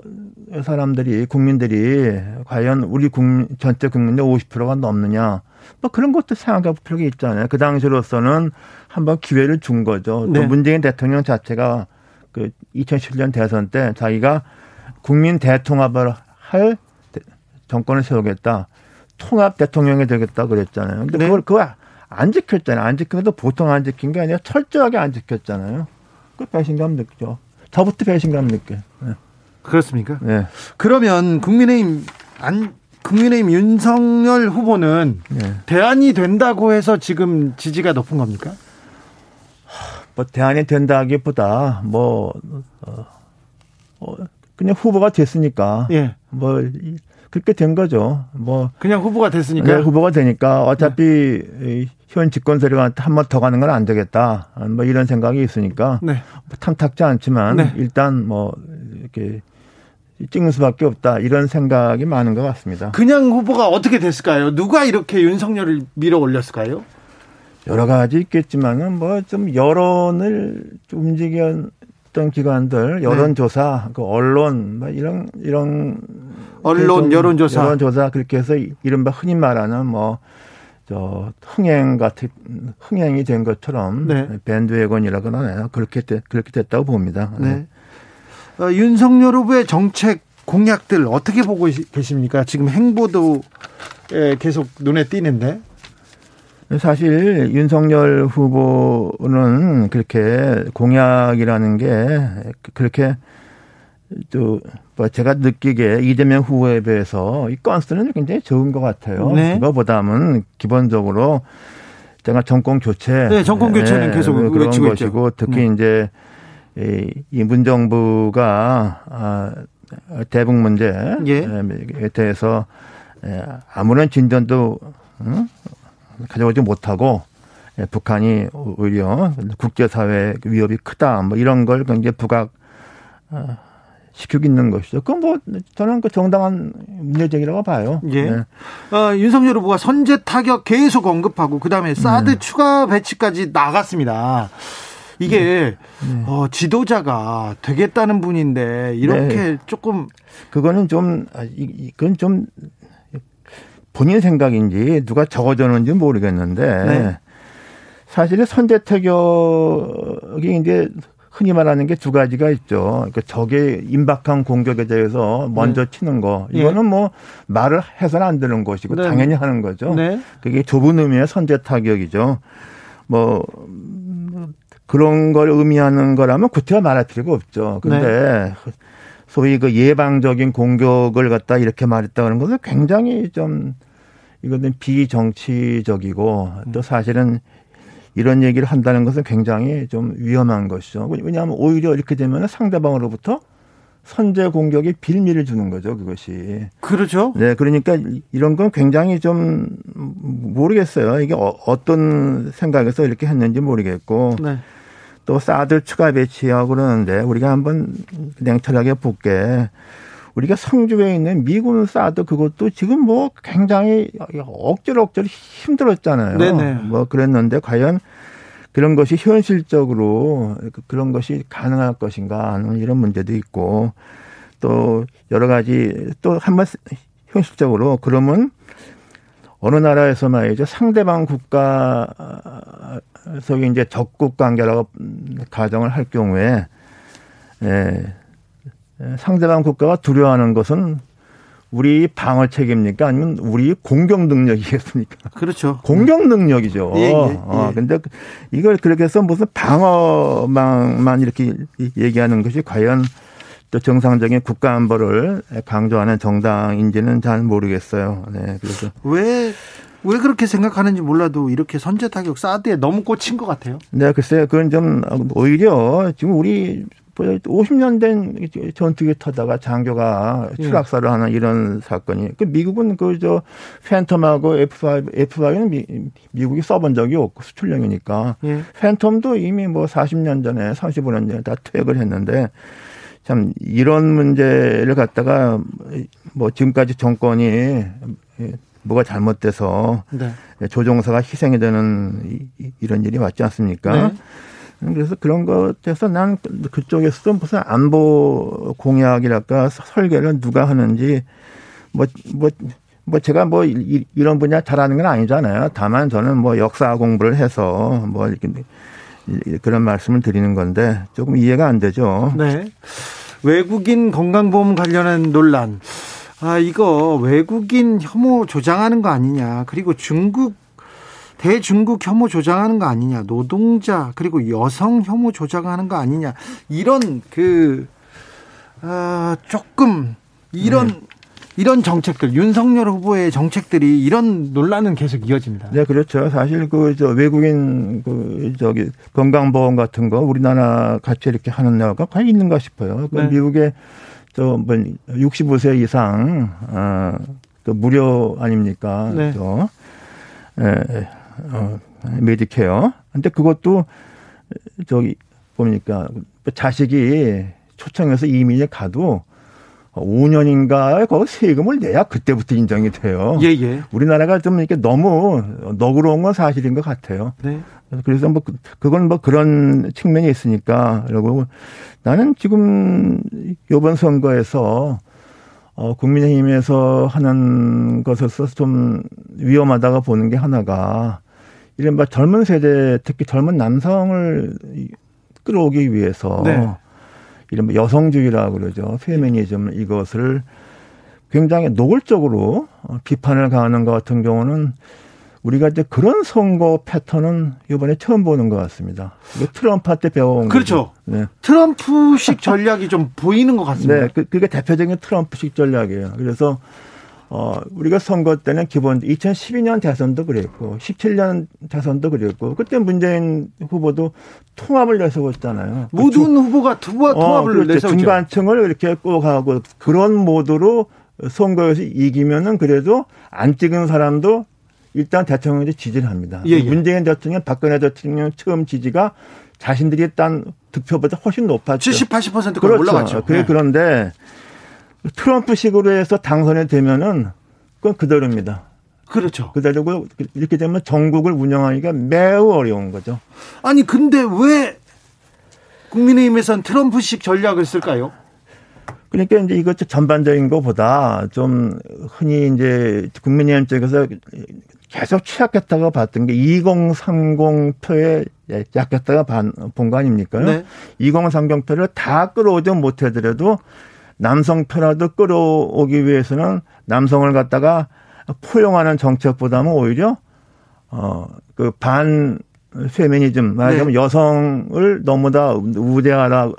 사람들이 국민들이 과연 우리 국민 전체 국민의 50%가 넘느냐 뭐 그런 것도 생각해 볼 필요가 있잖아요. 그 당시로서는 한번 기회를 준 거죠. 네. 또 문재인 대통령 자체가 그 2017년 대선 때 자기가 국민 대통합을 할 정권을 세우겠다. 통합 대통령이 되겠다 그랬잖아요. 근데 네. 그걸 그거 안 지켰잖아요. 안 지킨 것도 보통 안 지킨 게 아니라 철저하게 안 지켰잖아요. 그 배신감 느끼죠. 저부터 배신감 느껴. 네. 그렇습니까? 네. 그러면 국민의힘 안 국민의힘 윤석열 후보는 네. 대안이 된다고 해서 지금 지지가 높은 겁니까? 뭐 대안이 된다기보다 뭐 어, 어, 그냥 후보가 됐으니까 예. 뭐 그렇게 된 거죠. 뭐 그냥 후보가 됐으니까 네, 후보가 되니까 어차피 네. 현 집권 세력한테 한 번 더 가는 건 안 되겠다. 뭐 이런 생각이 있으니까 네. 뭐 탐탁지 않지만 네. 일단 뭐 이렇게 찍는 수밖에 없다 이런 생각이 많은 것 같습니다. 그냥 후보가 어떻게 됐을까요? 누가 이렇게 윤석열을 밀어 올렸을까요? 여러 가지 있겠지만은 뭐 좀 여론을 움직 였던 기관들 여론조사, 네. 그 언론 뭐 이런 이런 언론 여론조사 여론조사 그렇게 해서 이른바 흔히 말하는 뭐 저 흥행 같은 흥행이 된 것처럼 네. 밴드웨건이라고 하나요? 그렇게 됐, 그렇게 됐다고 봅니다. 네. 어, 윤석열 후보의 정책 공약들 어떻게 보고 계십니까? 지금 행보도 계속 눈에 띄는데. 사실 윤석열 후보는 그렇게 공약이라는 게 그렇게 또뭐 제가 느끼기에 이재명 후보에 비해서 이 건수는 굉장히 적은 것 같아요. 네. 그거보다는 기본적으로 제가 정권 교체, 네, 정권 교체는 계속 그런 것이고 있죠. 특히 네. 이제 이 문정부가 아, 대북 문제에 예. 대해서 아무런 진전도 가져오지 못하고 북한이 오히려 국제사회 위협이 크다 뭐 이런 걸 굉장히 부각 어, 시키고 있는 것이죠. 그건 뭐 저는 그 정당한 문제제기라고 봐요. 예. 네. 어, 윤석열 후보가 선제 타격 계속 언급하고 그다음에 사드 네. 추가 배치까지 나갔습니다. 이게 네. 네. 어, 지도자가 되겠다는 분인데 이렇게 네. 조금 그거는 좀 아, 이건 좀 본인 생각인지 누가 적어줬는지 모르겠는데 네. 사실은 선제 타격이 이제 흔히 말하는 게 두 가지가 있죠. 그러니까 적의 임박한 공격에 대해서 먼저 네. 치는 거. 예. 이거는 네. 뭐 말을 해서는 안 되는 것이고 네. 당연히 하는 거죠. 네. 그게 좁은 의미의 선제 타격이죠. 뭐 그런 걸 의미하는 거라면 구태여 말할 필요가 없죠. 근데 네. 소위 그 예방적인 공격을 갖다 이렇게 말했다는 것은 굉장히 좀 이거는 비정치적이고 또 사실은 이런 얘기를 한다는 것은 굉장히 좀 위험한 것이죠. 왜냐하면 오히려 이렇게 되면 상대방으로부터 선제 공격에 빌미를 주는 거죠, 그것이. 그렇죠. 네, 그러니까 이런 건 굉장히 좀 모르겠어요. 이게 어, 떤 생각에서 이렇게 했는지 모르겠고. 네. 또 사드 추가 배치하고 그러는데 우리가 한번 냉철하게 볼게. 우리가 성주에 있는 미군 사드 그것도 지금 뭐 굉장히 억지로 억지로 힘들었잖아요. 네네. 뭐 그랬는데 과연 그런 것이 현실적으로 그런 것이 가능할 것인가 하는 이런 문제도 있고 또 여러 가지 또 한번 현실적으로 그러면 어느 나라에서 말이죠 상대방 국가 속에 이제 적국 관계라고 가정을 할 경우에 예, 상대방 국가가 두려워하는 것은 우리 방어 체계입니까? 아니면 우리 공격 능력이겠습니까? 그렇죠. 공격 능력이죠. 예, 예, 예. 어, 근데 이걸 그렇게 해서 무슨 방어망만 이렇게 얘기하는 것이 과연 또 정상적인 국가 안보를 강조하는 정당인지는 잘 모르겠어요. 네. 그래서 왜, 왜 그렇게 생각하는지 몰라도 이렇게 선제 타격 사드에 너무 꽂힌 것 같아요. 네, 글쎄요. 그건 좀 오히려 지금 우리 50년 뭐된 전투기 타다가 장교가 예. 추락사를 하는 이런 사건이. 그 미국은 그 저 팬텀하고 F5, F5는 미, 미국이 써본 적이 없고 수출용이니까. 예. 팬텀도 이미 뭐 40년 전에 35년 전에 다 퇴역을 했는데 참 이런 문제를 갖다가 뭐 지금까지 정권이 뭐가 잘못돼서 네. 조종사가 희생이 되는 이런 일이 맞지 않습니까? 네. 그래서 그런 것에서 난 그쪽에서 무슨 안보 공약이랄까 설계를 누가 하는지 뭐, 뭐, 뭐 제가 뭐 이런 분야 잘하는 건 아니잖아요. 다만 저는 뭐 역사 공부를 해서 뭐 이렇게 그런 말씀을 드리는 건데 조금 이해가 안 되죠. 네. 외국인 건강보험 관련한 논란. 아, 이거 외국인 혐오 조장하는 거 아니냐. 그리고 중국 대중국 혐오 조장하는 거 아니냐, 노동자 그리고 여성 혐오 조장하는 거 아니냐 이런 그 어, 조금 이런 네. 이런 정책들 윤석열 후보의 정책들이 이런 논란은 계속 이어집니다. 네, 그렇죠. 사실 그 저 외국인 그 저기 건강보험 같은 거 우리나라 같이 이렇게 하는 나라가 과연 있는가 싶어요. 그 네. 미국의 저뭐 65세 이상 어그 무료 아닙니까? 네. 저 예, 어, 메디케어. 근데 그것도 저기 보니까 자식이 초청해서 이민을 가도 5년인가 그 세금을 내야 그때부터 인정이 돼요. 예, 예. 우리나라가 좀 이렇게 너무 너그러운 건 사실인 것 같아요. 네. 그래서 뭐 그건 뭐 그런 측면이 있으니까 그리고 나는 지금 요번 선거에서 어, 국민의힘에서 하는 것에서 좀 위험하다고 보는 게 하나가 이른바 젊은 세대 특히 젊은 남성을 끌어오기 위해서 네. 이른바 여성주의라고 그러죠. 페미니즘 이것을 굉장히 노골적으로 비판을 가하는 것 같은 경우는 우리가 이제 그런 선거 패턴은 이번에 처음 보는 것 같습니다. 트럼프한테 배워온 그렇죠. 네. 트럼프식 전략이 좀 보이는 것 같습니다. 네, 그, 그게 대표적인 트럼프식 전략이에요. 그래서 어, 우리가 선거 때는 기본 2012년 대선도 그랬고 17년 대선도 그랬고 그때 문재인 후보도 통합을 내세웠잖아요. 모든 그 후보가 투, 어, 통합을 어, 그렇죠. 내세웠죠. 중간층을 이렇게 꼭 하고 그런 모드로 선거에서 이기면은 그래도 안 찍은 사람도 일단 대통령에 지지를 합니다. 예, 예. 문재인 대통령, 박근혜 대통령 처음 지지가 자신들이 했던 득표보다 훨씬 높았죠. 70, 80%가 그렇죠. 올라갔죠. 그 네. 그런데 트럼프식으로 해서 당선이 되면은 그건 그대로입니다. 그렇죠. 그대로고 이렇게 되면 전국을 운영하기가 매우 어려운 거죠. 아니 근데 왜 국민의힘에선 트럼프식 전략을 쓸까요? 그러니까 이제 이것 전반적인 것보다 좀 흔히 이제 국민의힘 쪽에서 계속 취약했다고 봤던 게 2030 표에 약했다가 본 거 아닙니까? 네. 2030 표를 다 끌어오지 못하더라도 남성 표라도 끌어오기 위해서는 남성을 갖다가 포용하는 정책보다는 오히려 어그 반 페미니즘 말하자면 네. 여성을 너무나 우대하라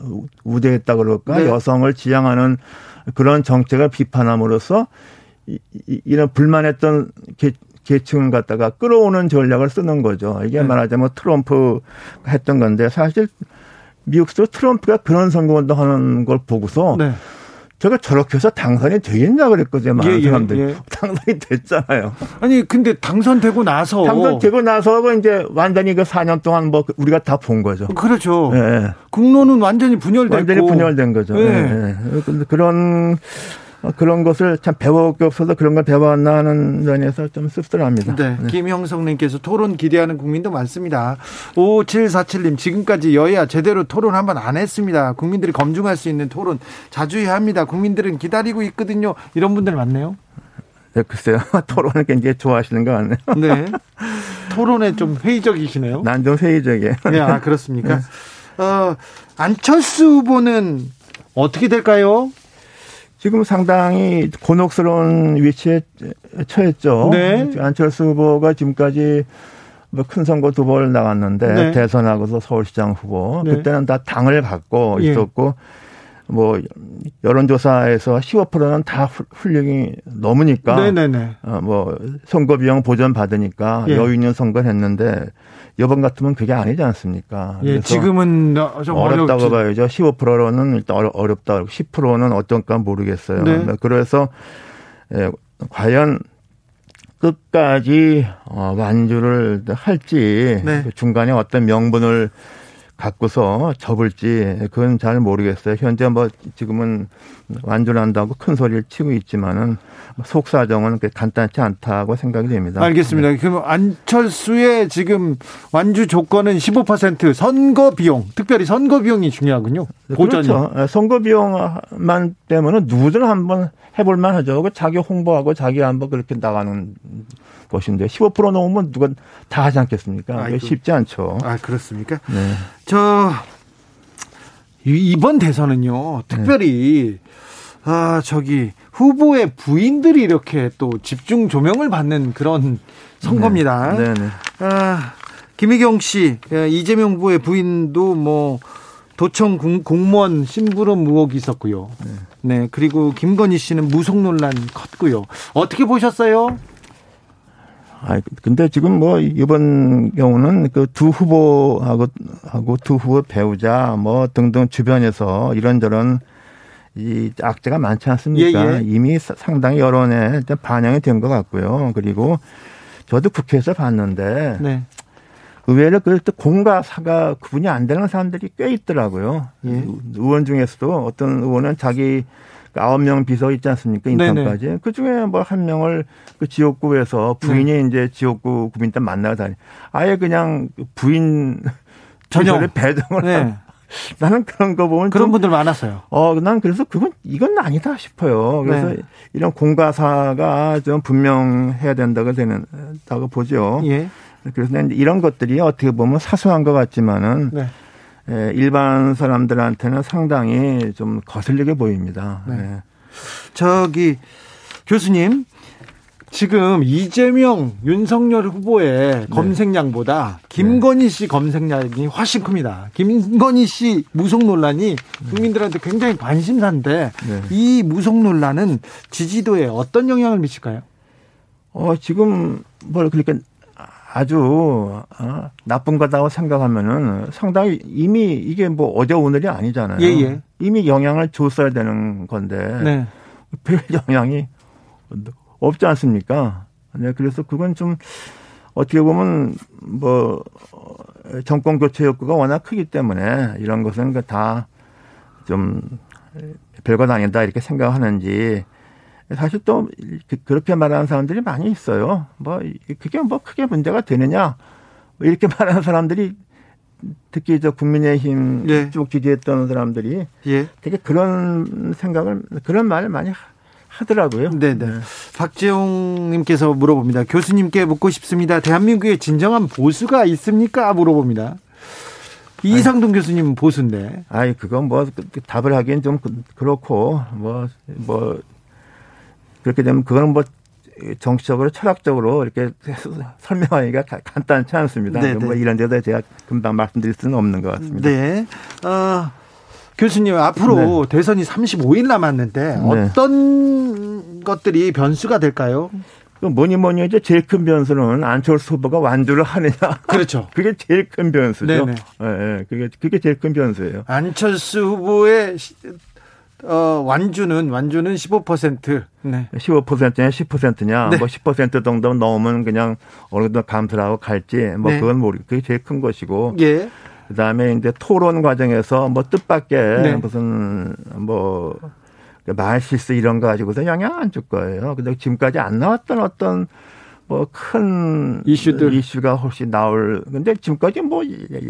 우대했다 그럴까 네. 여성을 지향하는 그런 정책을 비판함으로써 이, 이, 런 불만했던 계, 계층을 갖다가 끌어오는 전략을 쓰는 거죠. 이게 네. 말하자면 트럼프 했던 건데 사실 미국에서 트럼프가 그런 선거운동 하는 걸 보고서 네. 제가 저렇게 해서 당선이 되겠냐 그랬거든요. 많은 예, 예, 사람들이. 예. 당선이 됐잖아요. 아니, 근데 당선되고 나서. 당선되고 나서 이제 완전히 그 4년 동안 뭐 우리가 다 본 거죠. 그렇죠. 예. 국론은 완전히 분열됐고. 완전히 분열된 거죠. 예. 예. 예. 그런 어, 그런 것을 참 배울 게 없어서 그런 걸 배워왔나 하는 면에서 좀 씁쓸합니다. 네. 네. 김형성님께서 토론 기대하는 국민도 많습니다. 5747님, 지금까지 여야 제대로 토론 한번 안 했습니다. 국민들이 검증할 수 있는 토론 자주 해야 합니다. 국민들은 기다리고 있거든요. 이런 분들 많네요. 네, 글쎄요. 토론을 굉장히 좋아하시는 거 같네요. 네. 토론에 좀 회의적이시네요. 난 좀 회의적이에요. 네, 아, 그렇습니까? 네. 어, 안철수 후보는 어떻게 될까요? 지금 상당히 곤혹스러운 위치에 처했죠. 네. 안철수 후보가 지금까지 뭐 큰 선거 두 번 나갔는데 네. 대선하고서 서울시장 후보 네. 그때는 다 당을 갖고 예. 있었고 뭐 여론조사에서 15%는 다 훌륭히 넘으니까 네네네. 네, 네. 어, 뭐 선거 비용 보전 받으니까 예. 여유 있는 선거를 했는데 이번 같으면 그게 아니지 않습니까? 예, 지금은 좀 어렵다고 어렵지. 봐야죠. 15%는 일단 어렵다. 10%는 어떤가 모르겠어요. 네. 그래서 예, 과연 끝까지 어, 완주를 할지 네. 중간에 어떤 명분을 갖고서 접을지 그건 잘 모르겠어요. 현재 뭐 지금은 완주한다고 큰 소리를 치고 있지만은 속사정은 간단치 않다고 생각이 됩니다. 알겠습니다. 네. 그럼 안철수의 지금 완주 조건은 15% 선거 비용, 특별히 선거 비용이 중요하군요. 보전이. 그렇죠. 네, 선거 비용만 때문에 누구든 한번 해볼 만하죠. 그 자기 홍보하고 자기 한번 그렇게 나가는 것인데 15% 넘으면 누가 다 하지 않겠습니까? 아이고. 쉽지 않죠. 아 그렇습니까? 네. 저 이번 대선은요 특별히 네. 아 저기 후보의 부인들이 이렇게 또 집중 조명을 받는 그런 선거입니다. 네. 네, 네. 아 김혜경 씨 예, 이재명 후보의 부인도 뭐 도청 공 무원 심부름 의혹이 있었고요. 네. 네. 그리고 김건희 씨는 무속 논란 컸고요. 어떻게 보셨어요? 아, 근데 지금 뭐 이번 경우는 그 두 후보하고 하고 두 후보 배우자 뭐 등등 주변에서 이런저런 이 악재가 많지 않습니까? 예, 예. 이미 상당히 여론에 반영이 된 것 같고요. 그리고 저도 국회에서 봤는데 네. 의외로 그때 공과 사가 구분이 안 되는 사람들이 꽤 있더라고요. 예. 의원 중에서도 어떤 의원은 자기 아홉 명 비서 있지 않습니까? 인턴까지. 그 중에 뭐 한 명을 그 지역구에서 부인이 네. 이제 지역구 구민단 만나러 다니. 아예 그냥 부인 전혀를 배정을 네. 나는 그런 거 보면 그런 분들 많았어요. 어, 난 그래서 그건 이건 아니다 싶어요. 그래서 네. 이런 공과사가 좀 분명해야 된다고 되는 다고 보죠. 예. 그래서 이런 것들이 어떻게 보면 사소한 것 같지만은 네. 예, 일반 사람들한테는 상당히 좀 거슬리게 보입니다. 네. 네. 저기 교수님 지금 이재명, 윤석열 후보의 네. 검색량보다 김건희 씨 검색량이 훨씬 큽니다. 김건희 씨 무속 논란이 국민들한테 굉장히 관심사인데 네. 이 무속 논란은 지지도에 어떤 영향을 미칠까요? 어, 지금 뭘 그러니까 아주 어, 나쁜 거다고 생각하면은 상당히 이미 이게 뭐 어제 오늘이 아니잖아요. 예, 예. 이미 영향을 줬어야 되는 건데 네. 별 영향이 없지 않습니까? 네, 그래서 그건 좀 어떻게 보면 뭐 정권 교체 욕구가 워낙 크기 때문에 이런 것은 그 다좀 별것 아니다 이렇게 생각하는지 사실 또 그렇게 말하는 사람들이 많이 있어요. 뭐 그게 뭐 크게 문제가 되느냐 이렇게 말하는 사람들이 특히 저 국민의힘 예. 쭉 지지했던 사람들이 예. 되게 그런 생각을 그런 말을 많이 하더라고요. 네네. 네. 박재홍님께서 물어봅니다. 교수님께 묻고 싶습니다. 대한민국에 진정한 보수가 있습니까? 물어봅니다. 이상동 교수님은 보수인데. 아이, 그건 뭐, 답을 하기엔 좀 그렇고, 뭐, 뭐, 그렇게 되면 그건 뭐, 정치적으로 철학적으로 이렇게 설명하기가 간단치 않습니다. 네네. 뭐 네. 이런 데다 제가 금방 말씀드릴 수는 없는 것 같습니다. 네. 어, 교수님 앞으로 네. 대선이 35일 남았는데 네. 어떤 것들이 변수가 될까요? 그 뭐니 뭐니 이제 제일 큰 변수는 안철수 후보가 완주를 하느냐. 그렇죠. 그게 제일 큰 변수죠. 네네. 예, 네, 그게 그게 제일 큰 변수예요. 안철수 후보의 어, 완주는 완주는 15%. 네. 15%냐 10%냐 네. 뭐10% 정도 넘으면 그냥 어느 정도 감수를 하고 갈지 뭐 네. 그건 모르 그게 제일 큰 것이고. 예. 그다음에 이제 토론 과정에서 뭐 뜻밖의 네. 무슨 뭐 말실수 이런 거 가지고서 영향 안 줄 거예요. 근데 지금까지 안 나왔던 어떤 뭐 큰 이슈들 이슈가 혹시 나올 근데 지금까지 뭐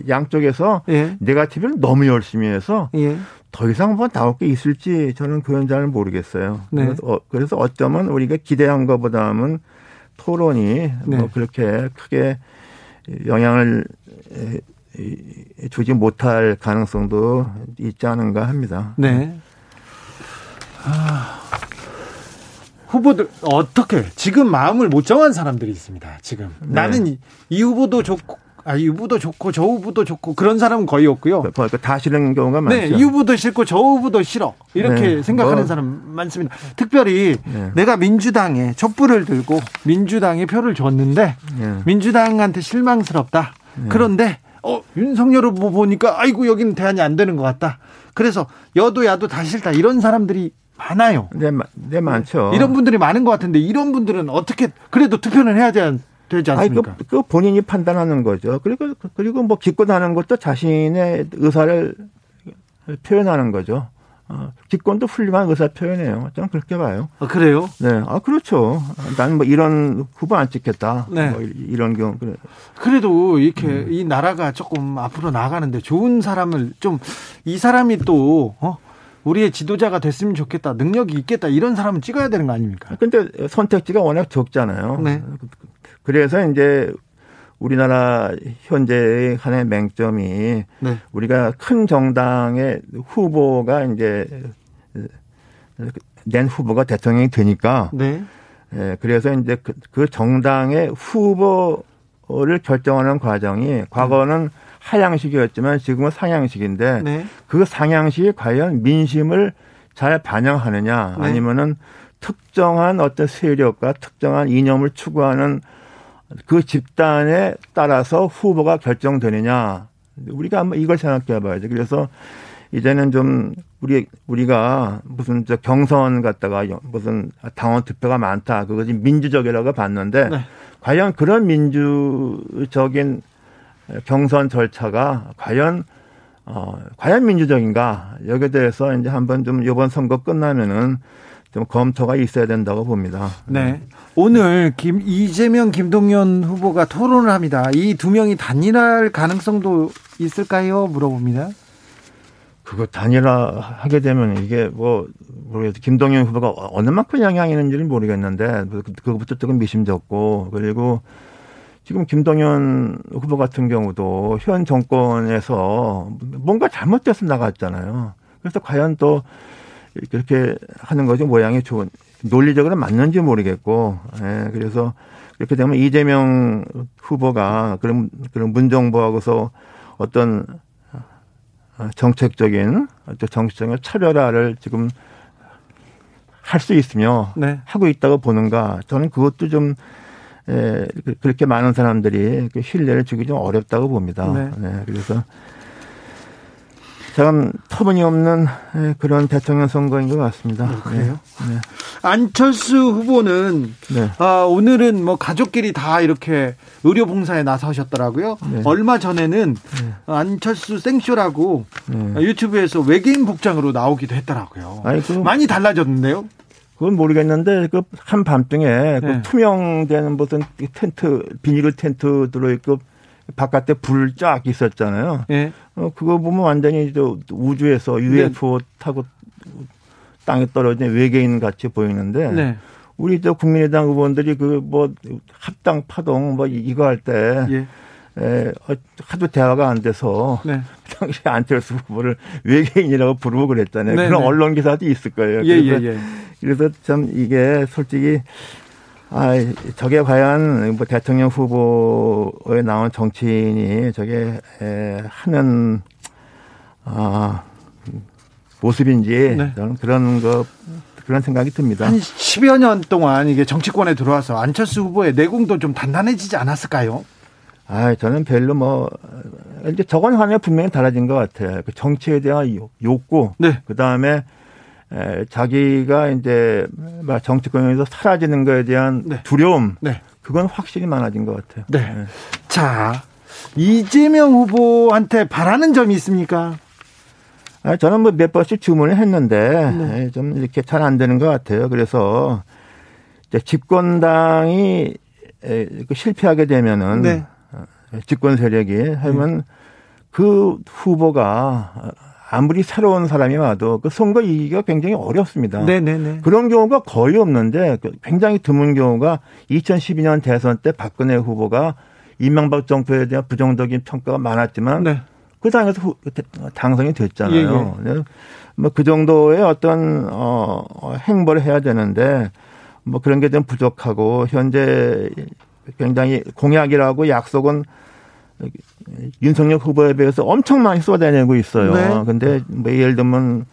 양쪽에서 예. 네가티브를 너무 열심히 해서 예. 더 이상 뭐 나올 게 있을지 저는 그건 잘 모르겠어요. 네. 그래서, 어, 그래서 어쩌면 우리가 기대한 것보다는 토론이 네. 뭐 그렇게 크게 영향을 주지 못할 가능성도 있지 않은가 합니다. 네. 아, 후보들 어떻게 지금 마음을 못 정한 사람들이 있습니다. 지금 네. 나는 이, 이 후보도 좋고 아, 이 후보도 좋고 저 후보도 좋고 그런 사람은 거의 없고요. 그러니까 다 싫은 경우가 많죠. 네, 이 후보도 싫고 저 후보도 싫어. 이렇게 네, 생각하는 뭐. 사람 많습니다. 특별히 네. 내가 민주당에 촛불을 들고 민주당에 표를 줬는데 네. 민주당한테 실망스럽다. 네. 그런데 어, 윤석열 후보 보니까 아이고 여기는 대안이 안 되는 것 같다. 그래서 여도 야도 다 싫다. 이런 사람들이 많아요. 네, 네 많죠. 이런 분들이 많은 것 같은데 이런 분들은 어떻게 그래도 투표는 해야 되지, 되지 않습니까? 아니, 그, 그 본인이 판단하는 거죠. 그리고 그리고 뭐 기권하는 것도 자신의 의사를 표현하는 거죠. 어, 기권도 훌륭한 의사 표현이에요. 저는 그렇게 봐요. 아, 그래요? 네. 아, 그렇죠. 나는 뭐 이런 후보 안 찍겠다. 네. 뭐 이런 경우. 그래. 그래도 이렇게 음. 이 나라가 조금 앞으로 나가는데 좋은 사람을 좀 이 사람이 또, 어? 우리의 지도자가 됐으면 좋겠다. 능력이 있겠다. 이런 사람은 찍어야 되는 거 아닙니까? 근데 선택지가 워낙 적잖아요. 네. 그래서 이제 우리나라 현재의 하나의 맹점이 네. 우리가 큰 정당의 후보가 이제 낸 후보가 대통령이 되니까 네. 예, 그래서 이제 그, 그 정당의 후보를 결정하는 과정이 과거는 하향식이었지만 지금은 상향식인데 네. 그 상향식이 과연 민심을 잘 반영하느냐 네. 아니면은 특정한 어떤 세력과 특정한 이념을 추구하는 그 집단에 따라서 후보가 결정되느냐. 우리가 한번 이걸 생각해 봐야죠. 그래서 이제는 좀 우리 우리가 무슨 저 경선 갔다가 무슨 당원 투표가 많다 그것이 민주적이라고 봤는데 네. 과연 그런 민주적인 경선 절차가 과연 어 과연 민주적인가 여기에 대해서 이제 한번 좀 이번 선거 끝나면은 좀 검토가 있어야 된다고 봅니다. 네. 오늘 김 이재명 김동연 후보가 토론을 합니다. 이 두 명이 단일화할 가능성도 있을까요? 물어봅니다. 그거 단일화 하게 되면 이게 뭐 모르겠어요. 김동연 후보가 어느 만큼 영향이 있는지는 모르겠는데 그것부터 조금 미심쩍고 그리고 지금 김동연 후보 같은 경우도 현 정권에서 뭔가 잘못돼서 나갔잖아요. 그래서 과연 또 그렇게 하는 것이 모양이 좋은 논리적으로 맞는지 모르겠고 예, 그래서 이렇게 되면 이재명 후보가 그런 그런 문정부하고서 어떤 정책적인 어떤 정치적인 차별화를 지금 할 수 있으며 네. 하고 있다고 보는가 저는 그것도 좀 에, 그, 그렇게 많은 사람들이 그 신뢰를 주기 좀 어렵다고 봅니다. 네. 네 그래서 참 터무니없는 예, 그런 대통령 선거인 것 같습니다. 어, 그래요? 네. 네. 안철수 후보는 네. 아, 오늘은 뭐 가족끼리 다 이렇게 의료 봉사에 나서셨더라고요. 네. 얼마 전에는 네. 안철수 생쇼라고 네. 유튜브에서 외계인 복장으로 나오기도 했더라고요. 아니, 그, 많이 달라졌는데요. 그건 모르겠는데 그 한밤중에 그 네. 투명된 무슨 텐트 비닐 텐트 들어있고 바깥에 불 쫙 있었잖아요. 네. 어, 그거 보면 완전히 저 우주에서 UFO 네. 타고 땅에 떨어진 외계인 같이 보이는데 네. 우리 저 국민의당 의원들이 그 뭐 합당 파동 뭐 이거 할때 예. 에, 어, 하도 대화가 안 돼서 네. 당시 안철수 후보를 외계인이라고 부르고 그랬잖아요. 네, 그런 네. 언론 기사도 있을 거예요. 예, 그래서, 예, 예. 그래서 참 이게 솔직히 아, 저게 과연 뭐 대통령 후보에 나온 정치인이 저게 에, 하는 아, 모습인지 네. 저는 그런 거 그런 생각이 듭니다. 한 10여 년 동안 이게 정치권에 들어와서 안철수 후보의 내공도 좀 단단해지지 않았을까요? 아, 저는 별로 뭐 이제 저건 하면 분명히 달라진 것 같아요. 그 정치에 대한 욕구, 네. 그 다음에 자기가 이제 정치권에서 사라지는 것에 대한 네. 두려움, 네. 그건 확실히 많아진 것 같아요. 네. 네. 자, 이재명 후보한테 바라는 점이 있습니까? 아, 저는 뭐 몇 번씩 주문을 했는데 네. 좀 이렇게 잘 안 되는 것 같아요. 그래서 이제 집권당이 그 실패하게 되면은 네. 어, 집권 세력이 하면 네. 그 후보가 아무리 새로운 사람이 와도 그 선거 이기가 굉장히 어렵습니다. 네네네. 네, 네. 그런 경우가 거의 없는데 그 굉장히 드문 경우가 2012년 대선 때 박근혜 후보가 이명박 정부에 대한 부정적인 평가가 많았지만 네. 그 당에서 후, 당선이 됐잖아요. 예, 예. 뭐그 정도의 어떤 어 행보를 해야 되는데 뭐 그런 게 좀 부족하고 현재 굉장히 공약이라고 약속은 윤석열 후보에 비해서 엄청 많이 쏟아내고 있어요. 네. 근데 뭐 예를 들면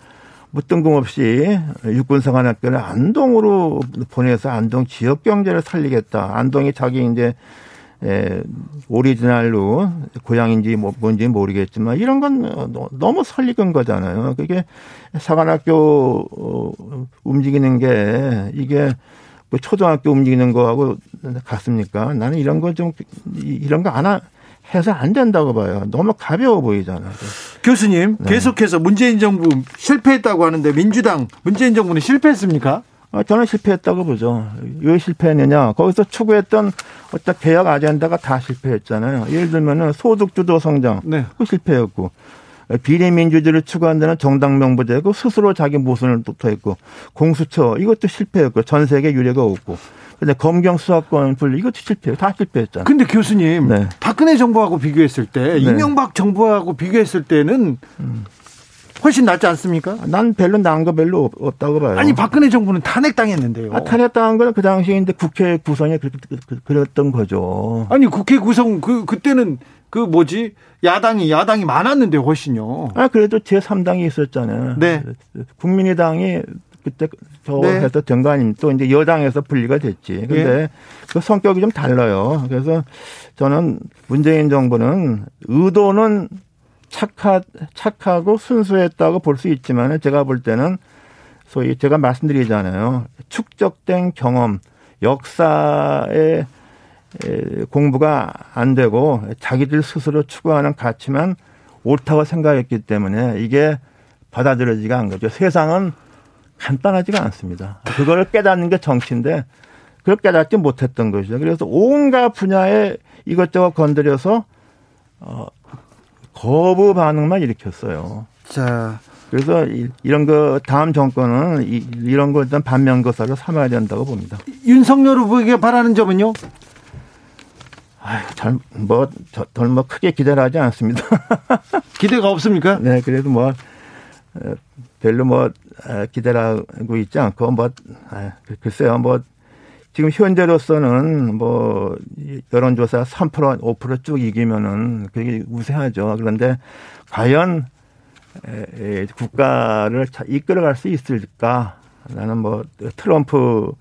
뭐 뜬금없이 육군사관학교를 안동으로 보내서 안동 지역 경제를 살리겠다. 안동이 자기 이제 에, 오리지널로 고향인지 뭐 뭔지 모르겠지만 이런 건 너무 설익은 거잖아요. 그게 사관학교 어, 움직이는 게 이게 뭐 초등학교 움직이는 거하고 같습니까? 나는 이런 거 좀 이런 거 안 해서 안 된다고 봐요. 너무 가벼워 보이잖아요. 교수님 네. 계속해서 문재인 정부 실패했다고 하는데 민주당 문재인 정부는 실패했습니까? 어, 저는 실패했다고 보죠. 왜 실패했느냐? 거기서 추구했던 어떤 개혁 아젠다가 다 실패했잖아요. 예를 들면은 소득주도 성장, 네. 그 실패했고, 비례민주주의를 추구한다는 정당 명부제고 스스로 자기 모순을 도토했고, 공수처 이것도 실패했고, 전 세계 유례가 없고, 근데 검경 수사권 분리 이것도 실패, 다 실패했잖아요. 근데 교수님, 네. 박근혜 정부하고 비교했을 때, 네. 이명박 정부하고 비교했을 때는 음. 훨씬 낫지 않습니까? 난 별로 나은 거 별로 없다고 봐요. 아니 박근혜 정부는 탄핵당했는데요. 아, 탄핵당한 건그 당시에 이제 국회 구성이 그랬던 거죠. 아니 국회 구성 그 그때는 그 뭐지 야당이 야당이 많았는데 훨씬요. 아 그래도 제 3당이 있었잖아요. 네. 국민의당이 그때 저 네. 해서 아닙니까? 또 이제 여당에서 분리가 됐지. 근데 네. 그 성격이 좀 달라요. 그래서 저는 문재인 정부는 의도는 착하, 착하고 순수했다고 볼 수 있지만 제가 볼 때는 소위 제가 말씀드리잖아요. 축적된 경험, 역사의 공부가 안 되고 자기들 스스로 추구하는 가치만 옳다고 생각했기 때문에 이게 받아들여지가 않은 거죠. 세상은 간단하지가 않습니다. 그걸 깨닫는 게 정치인데 그걸 깨닫지 못했던 것이죠. 그래서 온갖 분야에 이것저것 건드려서 어, 거부 반응만 일으켰어요. 자. 그래서 이런 거 다음 정권은 이런 거 일단 반면교사로 삼아야 된다고 봅니다. 윤석열 후보에게 바라는 점은요? 잘, 뭐, 덜, 뭐, 크게 기대를 하지 않습니다. 기대가 없습니까? 네, 그래도 뭐, 별로 뭐, 기대를 하고 있지 않고, 뭐, 글쎄요, 뭐, 지금 현재로서는 뭐 여론조사 3% 5%쭉 이기면은 그게 우세하죠. 그런데 과연 국가를 이끌어갈 수 있을까? 나는 뭐 트럼프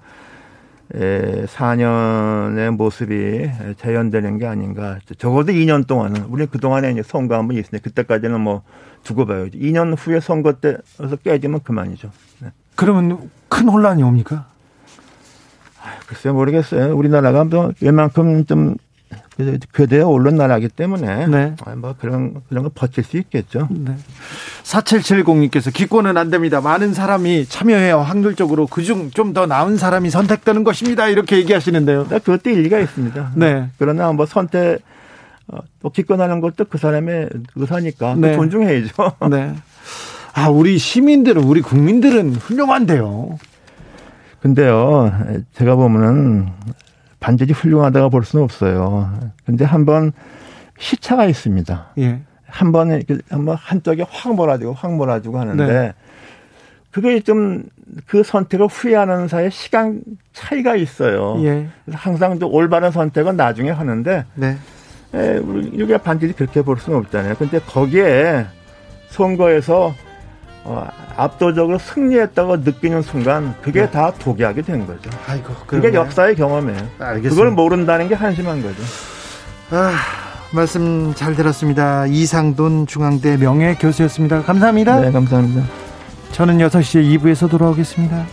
4년의 모습이 재현되는 게 아닌가. 적어도 2년 동안은 우리 그 동안에 이제 선거 한번 있으니 그때까지는 뭐 두고 봐야지. 2년 후에 선거 때서 깨지면 그만이죠. 네. 그러면 큰 혼란이 옵니까? 글쎄 모르겠어요. 우리나라가 뭐 웬만큼 좀 그대어 옳은 나라기 때문에 네. 아, 뭐 그런 그런 거 버틸 수 있겠죠. 네. 4770님께서 기권은 안 됩니다. 많은 사람이 참여해요. 확률적으로 그중 좀 더 나은 사람이 선택되는 것입니다. 이렇게 얘기하시는데요. 네, 그것도 일리가 있습니다. 네. 그러나 뭐 선택 어, 또 기권하는 것도 그 사람의 의사니까 네. 존중해야죠. 네. 아, 우리 시민들은 우리 국민들은 훌륭한데요. 근데요, 제가 보면은 반드시 훌륭하다고 볼 수는 없어요. 근데 한번 시차가 있습니다. 예. 한 번에 한번 한쪽에 확 몰아주고 확 몰아주고 하는데 네. 그게 좀 그 선택을 후회하는 사이에 시간 차이가 있어요. 예. 그래서 항상 또 올바른 선택은 나중에 하는데 네. 에, 우리가 반드시 그렇게 볼 수는 없잖아요. 근데 거기에 선거에서 어, 압도적으로 승리했다고 느끼는 순간 그게 네. 다 독약이 된 거죠. 아이고, 그게 역사의 경험이에요. 알겠습니다. 그걸 모른다는 게 한심한 거죠. 아, 말씀 잘 들었습니다. 이상돈 중앙대 명예 교수였습니다. 감사합니다. 네, 감사합니다. 저는 6시에 2부에서 돌아오겠습니다.